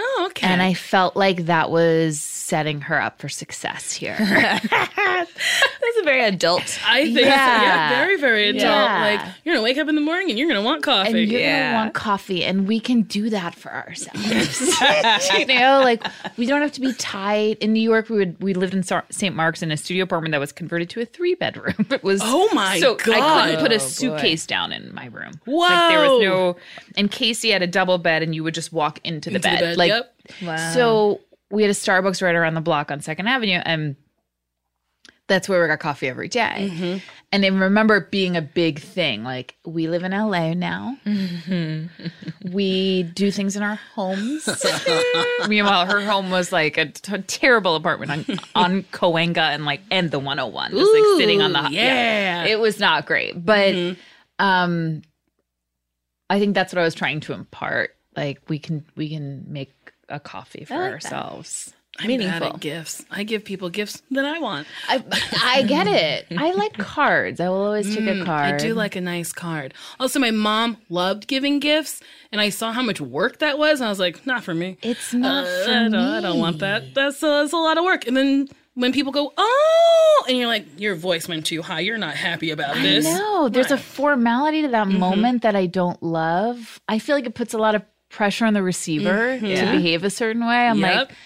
[SPEAKER 3] Oh, okay.
[SPEAKER 6] and I felt like that was setting her up for success here. [LAUGHS] [LAUGHS]
[SPEAKER 1] That's a very adult.
[SPEAKER 3] I think.
[SPEAKER 6] Yeah.
[SPEAKER 3] yeah, very, very adult.
[SPEAKER 6] Yeah.
[SPEAKER 3] Like you're gonna wake up in the morning and you're gonna want coffee.
[SPEAKER 6] and you're
[SPEAKER 1] Yeah.
[SPEAKER 6] gonna want coffee, and we can do that for ourselves. [LAUGHS] you know, like we don't have to be tied. In New York, we would we lived in St. Mark's in a studio apartment that was converted to a three bedroom. It was
[SPEAKER 3] Oh my god.
[SPEAKER 6] so I couldn't put a
[SPEAKER 1] Oh, boy.
[SPEAKER 6] suitcase down in my room. like there was no. And Casey had a double bed, and you would just walk into the
[SPEAKER 3] Into the
[SPEAKER 6] bed.
[SPEAKER 3] bed,
[SPEAKER 6] Like
[SPEAKER 3] yep.
[SPEAKER 1] Wow.
[SPEAKER 6] so, we had a Starbucks right around the block on Second Avenue, and that's where we got coffee every day.
[SPEAKER 3] Mm-hmm.
[SPEAKER 6] And I remember it being a big thing. Like, we live in LA now. we do things in our homes. [LAUGHS] Meanwhile, her home was like a t- terrible apartment on, on [LAUGHS] Cahuenga and like, and the 101, just like sitting on the,
[SPEAKER 3] Ooh, yeah.
[SPEAKER 6] It was not great. But, um, I think that's what I was trying to impart. Like, we can, we can make a coffee for
[SPEAKER 1] I like that.
[SPEAKER 6] ourselves.
[SPEAKER 3] I'm
[SPEAKER 1] meaningful.
[SPEAKER 3] bad at gifts. I give people gifts that I want.
[SPEAKER 6] I, I get it. I [LAUGHS] like cards. I will always take a card.
[SPEAKER 3] I do like a nice card. Also, my mom loved giving gifts, and I saw how much work that was, and I was like, not for me.
[SPEAKER 6] It's not
[SPEAKER 3] Uh,
[SPEAKER 6] for
[SPEAKER 3] I, don't, I don't want that. That's, uh, that's a lot of work. And then when people go, oh, and you're like, your voice went too high. You're not happy about this.
[SPEAKER 6] No, there's a formality to that moment that I don't love. I feel like it puts a lot of pressure on the receiver to behave a certain way. I'm
[SPEAKER 3] Yep.
[SPEAKER 6] like,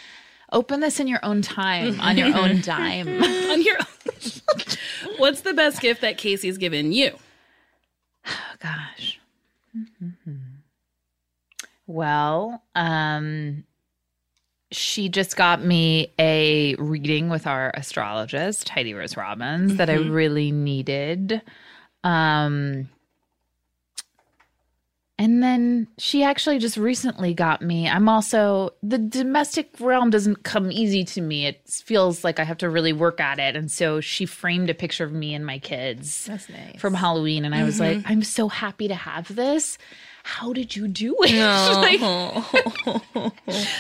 [SPEAKER 6] open this in your own time, on your own [LAUGHS] dime.
[SPEAKER 3] On your own. What's the best gift that Casey's given you?
[SPEAKER 6] Oh, gosh. Well, um, she just got me a reading with our astrologist, Heidi Rose Robbins, that I really needed. Um, and then she actually just recently got me. I'm also, the domestic realm doesn't come easy to me. It feels like I have to really work at it. And so she framed a picture of me and my kids
[SPEAKER 1] That's nice.
[SPEAKER 6] from Halloween, and I was like, mm-hmm. I'm so happy to have this. How did you do it? [LAUGHS] like,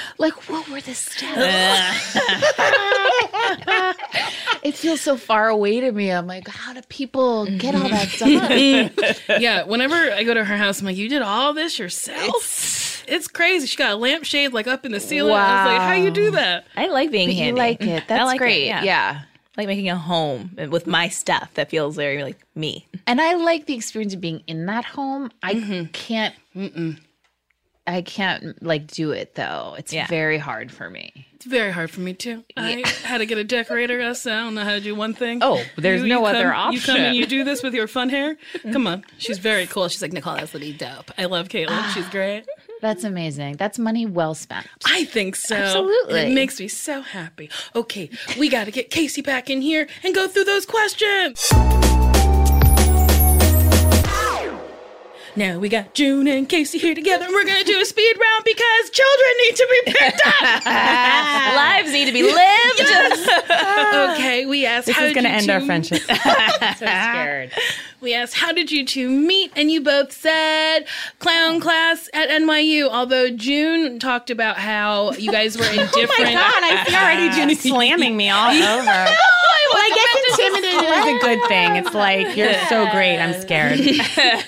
[SPEAKER 6] [LAUGHS] like, what were the steps? [LAUGHS] [LAUGHS] it feels so far away to me. I'm like, how do people get all that done? [LAUGHS]
[SPEAKER 3] yeah, whenever I go to her house, I'm like, you did all this yourself? It's, crazy. She got a lampshade like up in the ceiling. I was like, how you do that?
[SPEAKER 1] I like being
[SPEAKER 6] you
[SPEAKER 1] handy.
[SPEAKER 6] like it. [LAUGHS] That's
[SPEAKER 1] I like it,
[SPEAKER 6] great.
[SPEAKER 1] yeah.
[SPEAKER 6] yeah.
[SPEAKER 1] like making a home with my stuff that feels very like me.
[SPEAKER 6] And I like the experience of being in that home. I
[SPEAKER 1] Mm-hmm.
[SPEAKER 6] can't. I can't like do it though. It's
[SPEAKER 1] Yeah.
[SPEAKER 6] very hard for me.
[SPEAKER 3] It's very hard for me too. I [LAUGHS] had to get a decorator. So I don't know how to do one thing.
[SPEAKER 6] Oh, there's no other
[SPEAKER 3] come, You come and
[SPEAKER 6] option.
[SPEAKER 3] you do this with your fun hair. [LAUGHS] Come on, she's very cool. She's like Nicole. That's really dope. I love Caitlin. She's ah. great.
[SPEAKER 6] That's amazing. That's money well spent.
[SPEAKER 3] I think so.
[SPEAKER 6] Absolutely.
[SPEAKER 3] It makes me so happy. Okay, we got to get Casey back in here and go through those questions. Now we got June and Casey here together, and we're gonna do a speed round because children need to be picked up. [LAUGHS]
[SPEAKER 1] Lives need to be lived. [LAUGHS]
[SPEAKER 3] okay, we asked
[SPEAKER 4] This
[SPEAKER 3] how
[SPEAKER 4] is
[SPEAKER 3] did
[SPEAKER 4] going to
[SPEAKER 3] you
[SPEAKER 4] end our friendship. [LAUGHS]
[SPEAKER 6] So scared.
[SPEAKER 3] We asked how did you two meet, and you both said clown class at NYU. Although June talked about how you guys were [LAUGHS] in different.
[SPEAKER 4] Oh my God, I see already June [LAUGHS] slamming me all [LAUGHS] over. Well, I guess intimidated is a good thing. It's like, you're so great. I'm scared.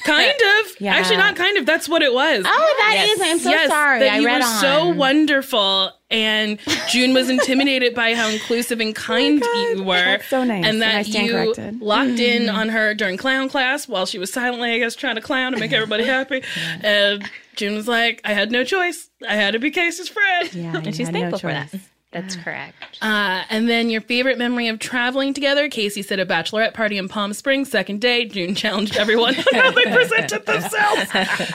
[SPEAKER 3] Kind of.
[SPEAKER 4] Yeah.
[SPEAKER 3] Actually, not kind of. That's what it was.
[SPEAKER 4] Oh, that is. I'm so
[SPEAKER 3] yes,
[SPEAKER 4] sorry.
[SPEAKER 3] That
[SPEAKER 4] I
[SPEAKER 3] you
[SPEAKER 4] read
[SPEAKER 3] were
[SPEAKER 4] on.
[SPEAKER 3] so wonderful, and June was intimidated by how inclusive and [LAUGHS] kind you were.
[SPEAKER 4] So nice,
[SPEAKER 3] And that you
[SPEAKER 4] corrected.
[SPEAKER 3] locked in on her during clown class while she was silently, I guess, trying to clown to make everybody happy. [LAUGHS] And June was like, I had no choice. I had to be Casey's friend.
[SPEAKER 4] Yeah, [LAUGHS]
[SPEAKER 1] And she's
[SPEAKER 4] had no
[SPEAKER 1] thankful for that.
[SPEAKER 4] Choice.
[SPEAKER 6] That's [SIGHS] correct.
[SPEAKER 3] Uh, and then your favorite memory of traveling together. Casey said a bachelorette party in Palm Springs. Second day, June challenged everyone on [LAUGHS] how they presented themselves,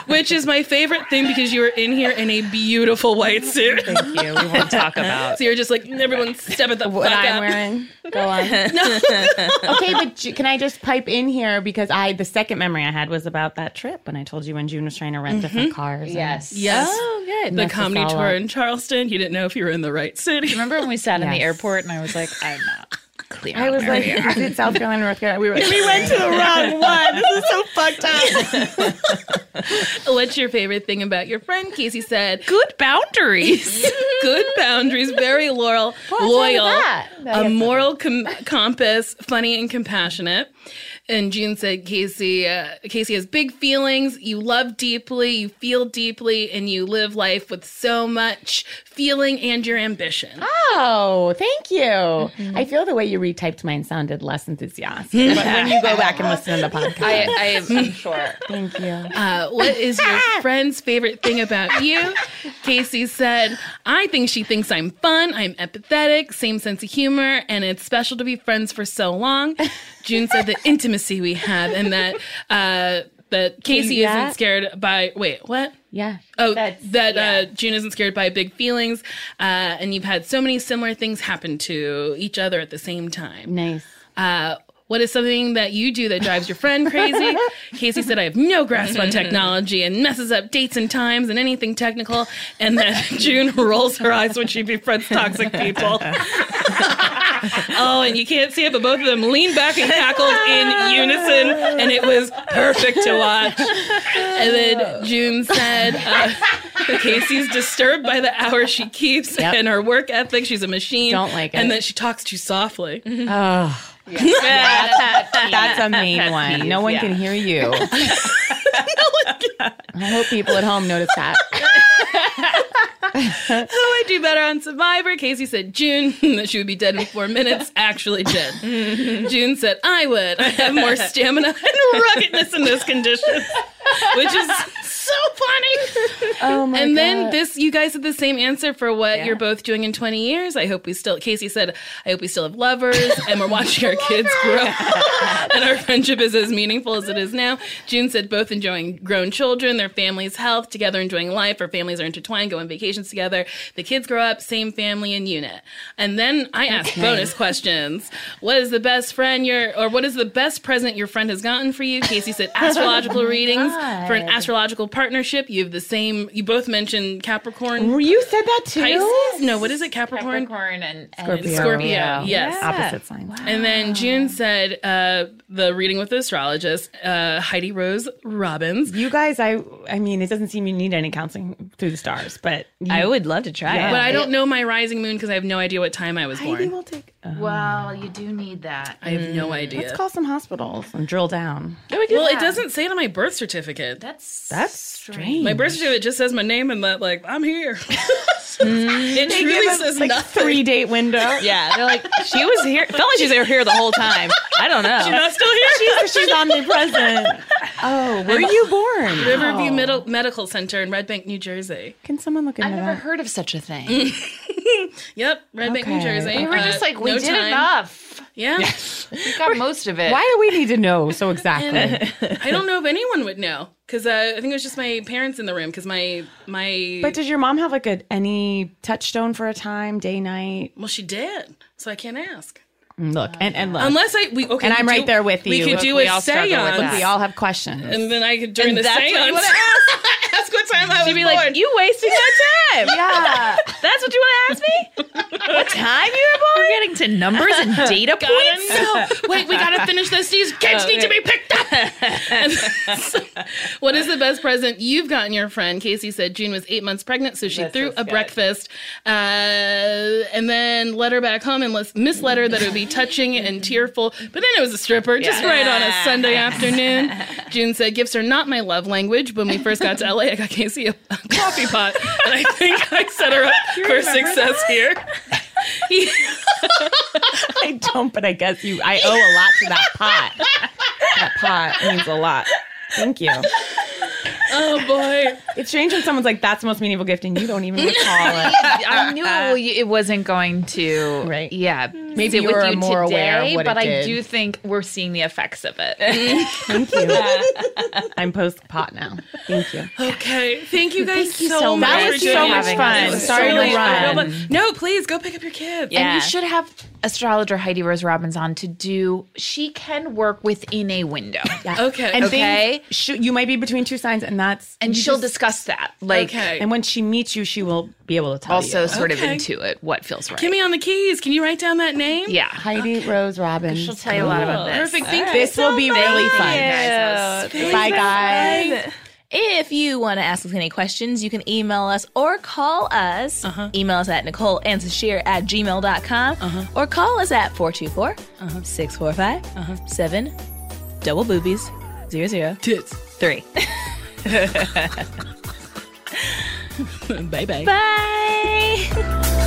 [SPEAKER 3] which is my favorite thing because you were in here in a beautiful white suit.
[SPEAKER 4] Thank you. We won't talk [LAUGHS] about
[SPEAKER 3] So you're just like, everyone step at the
[SPEAKER 4] what
[SPEAKER 3] fuck
[SPEAKER 4] I'm
[SPEAKER 3] up.
[SPEAKER 4] wearing. Go on. [LAUGHS] okay, but Ju- can I just pipe in here because I the second memory I had was about that trip when I told you when June was trying to rent different cars. and-
[SPEAKER 6] Yes.
[SPEAKER 3] Yes.
[SPEAKER 1] Oh, good.
[SPEAKER 3] The comedy
[SPEAKER 4] all
[SPEAKER 3] tour
[SPEAKER 4] up.
[SPEAKER 3] in Charleston. You didn't know if you were in the right city.
[SPEAKER 6] Remember when we sat in the airport and I was like, I'm not clear.
[SPEAKER 4] I was
[SPEAKER 6] where
[SPEAKER 4] like,
[SPEAKER 6] we are.
[SPEAKER 4] is it South Carolina, North Carolina? We were [LAUGHS] like, we went to the wrong one. This is so fucked up. [LAUGHS]
[SPEAKER 3] What's your favorite thing about your friend? Casey said,
[SPEAKER 1] Good boundaries. [LAUGHS]
[SPEAKER 3] good boundaries, very loyal,
[SPEAKER 6] wrong with
[SPEAKER 3] loyal,
[SPEAKER 6] that?
[SPEAKER 3] a moral com- compass, funny and compassionate. And June said, Casey, uh, Casey has big feelings. You love deeply, you feel deeply, and you live life with so much feeling and your ambition.
[SPEAKER 4] Oh, thank you. I feel the way you retyped mine sounded less enthusiastic. [LAUGHS] but when you go back and listen to the podcast,
[SPEAKER 6] I, I am [LAUGHS] sure.
[SPEAKER 4] thank you.
[SPEAKER 3] Uh, what is your [LAUGHS] friend's favorite thing about you? Casey said, I think she thinks I'm fun, I'm empathetic, same sense of humor, and it's special to be friends for so long. June said the intimacy we have and that uh, that Casey isn't scared by wait, what?
[SPEAKER 4] Yeah.
[SPEAKER 3] Oh, that
[SPEAKER 4] yeah.
[SPEAKER 3] uh, June isn't scared by big feelings, uh, and you've had so many similar things happen to each other at the same time.
[SPEAKER 4] Nice.
[SPEAKER 3] Uh, what is something that you do that drives your friend crazy? [LAUGHS] Casey said, I have no grasp on technology and messes up dates and times and anything technical. And then [LAUGHS] June rolls her eyes when she befriends toxic people. [LAUGHS] oh, and you can't see it, but both of them leaned back and cackled in unison, and it was perfect to watch. And then June said, uh, Casey's disturbed by the hours she keeps
[SPEAKER 4] Yep.
[SPEAKER 3] and her work ethic. She's a machine.
[SPEAKER 4] Don't like it.
[SPEAKER 3] And then she talks too softly.
[SPEAKER 4] Oh, [LAUGHS] that's a main one. No one can hear you. [LAUGHS] I hope people at home notice that. [LAUGHS]
[SPEAKER 3] Oh, I do better on Survivor. Casey said June that she would be dead in four minutes. Actually did. June said I would. I have more stamina and ruggedness in those conditions, which is so funny.
[SPEAKER 4] Oh my god.
[SPEAKER 3] and then this, you guys had the same answer for what
[SPEAKER 4] Yeah.
[SPEAKER 3] you're both doing in 20 years. I hope we still. Casey said, I hope we still have lovers and we're watching our kids grow, and [LAUGHS] our friendship is as meaningful as it is now. June said both enjoying grown children, their families' health, together enjoying life. Our families are intertwined, go on vacations together. The kids grow up, same family and unit. And then I asked bonus questions. What is the best friend your, or what is the best present your friend has gotten for you? Casey said [LAUGHS] astrological oh readings for an astrological partnership. You have the same. You both mentioned Capricorn.
[SPEAKER 4] You said that too.
[SPEAKER 3] Pisces? No, what is it? Capricorn?
[SPEAKER 6] Capricorn and, and
[SPEAKER 4] Scorpio.
[SPEAKER 3] Scorpio.
[SPEAKER 6] Yeah.
[SPEAKER 3] Yes.
[SPEAKER 4] Opposite signs.
[SPEAKER 3] And then June said uh, the reading with the astrologist, uh, Heidi Rose Robbins.
[SPEAKER 4] You guys, I I mean, it doesn't seem you need any counseling through the stars, but you,
[SPEAKER 1] I would love to try
[SPEAKER 4] Yeah.
[SPEAKER 1] it.
[SPEAKER 3] But I don't know my rising moon because I have no idea what time I was
[SPEAKER 4] Heidi
[SPEAKER 3] born.
[SPEAKER 4] will take.
[SPEAKER 6] Well, you do need that.
[SPEAKER 3] I have no mm. idea.
[SPEAKER 4] let's call some hospitals and drill down.
[SPEAKER 3] Oh, well, it doesn't say it on my birth certificate.
[SPEAKER 6] That's
[SPEAKER 4] That's strange.
[SPEAKER 3] My birth certificate just says my name and that, like, I'm here. [LAUGHS] Mm. it truly says
[SPEAKER 4] like
[SPEAKER 3] nothing.
[SPEAKER 4] three date window. [LAUGHS]
[SPEAKER 1] Yeah, they're like she was here. Felt like she was here the whole time. I don't know.
[SPEAKER 3] She's not still here.
[SPEAKER 4] She's omnipresent. Oh, where are you born?
[SPEAKER 3] Riverview oh. Middle Medical Center in Red Bank, New Jersey.
[SPEAKER 4] Can someone look at into
[SPEAKER 6] I've never
[SPEAKER 4] that?
[SPEAKER 6] heard of such a thing. [LAUGHS] [LAUGHS]
[SPEAKER 3] Yep, Red Bank, New
[SPEAKER 4] Okay.
[SPEAKER 3] Jersey.
[SPEAKER 6] We were
[SPEAKER 3] Uh,
[SPEAKER 6] just like, we
[SPEAKER 3] no
[SPEAKER 6] did
[SPEAKER 3] time.
[SPEAKER 6] enough.
[SPEAKER 3] Yeah. [LAUGHS]
[SPEAKER 6] We got most of it.
[SPEAKER 4] Why do we need to know so exactly? [LAUGHS]
[SPEAKER 3] I don't know if anyone would know because uh, I think it was just my parents in the room because my my
[SPEAKER 4] but did your mom have like a any touchstone for a time, day, night?
[SPEAKER 3] well she did so I can't ask
[SPEAKER 4] Look and and look.
[SPEAKER 3] unless I we okay
[SPEAKER 4] and
[SPEAKER 3] we
[SPEAKER 4] I'm right there with you.
[SPEAKER 3] We
[SPEAKER 4] you.
[SPEAKER 3] could do
[SPEAKER 6] we
[SPEAKER 3] a
[SPEAKER 6] all struggle with
[SPEAKER 3] seance
[SPEAKER 6] that.
[SPEAKER 4] we all have questions.
[SPEAKER 3] and then I could during
[SPEAKER 1] And
[SPEAKER 3] the
[SPEAKER 1] that's what you
[SPEAKER 3] seance
[SPEAKER 1] wanna
[SPEAKER 3] ask [LAUGHS] what time I was
[SPEAKER 1] She'd be
[SPEAKER 3] born.
[SPEAKER 1] like, "You wasting my time." [LAUGHS]
[SPEAKER 4] yeah.
[SPEAKER 1] That's what you want to ask me? what time you were born?
[SPEAKER 6] We're getting to numbers and [LAUGHS] data points.
[SPEAKER 3] know. Wait, we gotta finish this. These kids need to be picked up. And so, what is the best present you've gotten your friend? Casey said June was eight months pregnant, so she threw a breakfast, uh, and then let her back home and les- misled her that it would be touching and tearful. But then it was a stripper, just right on a Sunday afternoon. June said gifts are not my love language. When we first got to LA, I got Casey a, a coffee pot, and I think I set her up [LAUGHS] for success here. He- [LAUGHS] [LAUGHS]
[SPEAKER 4] I don't, but I guess you. I owe a lot to that pot. that pot means a lot. Thank you.
[SPEAKER 3] Oh boy.
[SPEAKER 4] It's strange when someone's like, "That's the most meaningful gift," and you don't even recall it. [LAUGHS]
[SPEAKER 6] I knew it wasn't going to.
[SPEAKER 4] Right.
[SPEAKER 6] Yeah.
[SPEAKER 4] Maybe
[SPEAKER 6] sit
[SPEAKER 4] you
[SPEAKER 6] with you
[SPEAKER 4] more
[SPEAKER 6] today,
[SPEAKER 4] aware of what
[SPEAKER 6] but
[SPEAKER 4] it
[SPEAKER 6] I
[SPEAKER 4] did.
[SPEAKER 6] do think we're seeing the effects of it. [LAUGHS]
[SPEAKER 4] Thank you. [LAUGHS] I'm post pot now. Thank you.
[SPEAKER 3] Okay, thank you guys
[SPEAKER 6] you
[SPEAKER 3] so,
[SPEAKER 6] so
[SPEAKER 3] much.
[SPEAKER 6] much
[SPEAKER 3] for
[SPEAKER 6] for so much fun.
[SPEAKER 3] It was
[SPEAKER 4] Sorry to
[SPEAKER 3] much fun.
[SPEAKER 4] run.
[SPEAKER 3] No, please go pick up your kids.
[SPEAKER 1] Yeah.
[SPEAKER 6] And you should have astrologer Heidi Rose Robbins on to do. She can work within a window. [LAUGHS]
[SPEAKER 3] Okay.
[SPEAKER 4] And
[SPEAKER 6] Okay.
[SPEAKER 4] things- sh- you might be between two signs, and that's
[SPEAKER 6] And she'll
[SPEAKER 4] just-
[SPEAKER 6] discuss that. Like
[SPEAKER 3] okay.
[SPEAKER 4] And when she meets you, she will be able to tell
[SPEAKER 6] also
[SPEAKER 4] you.
[SPEAKER 6] sort of
[SPEAKER 3] Okay.
[SPEAKER 6] intuit what feels right.
[SPEAKER 3] Give me on the keys. Can you write down that name?
[SPEAKER 6] yeah.
[SPEAKER 4] Heidi Rose Robbins.
[SPEAKER 6] She'll tell you a lot about this.
[SPEAKER 3] Perfect. Thank you.
[SPEAKER 4] This will be really fun.
[SPEAKER 6] guys.
[SPEAKER 4] Bye, guys.
[SPEAKER 1] If you want to ask us any questions, you can email us or call us. Uh-huh. Email us at Nicole and Sasheer at gmail.com uh-huh. or call us at 424 uh-huh. 645 7 double boobies 00
[SPEAKER 3] Tits.
[SPEAKER 1] 3. [LAUGHS] [LAUGHS]
[SPEAKER 3] Bye bye.
[SPEAKER 1] Bye.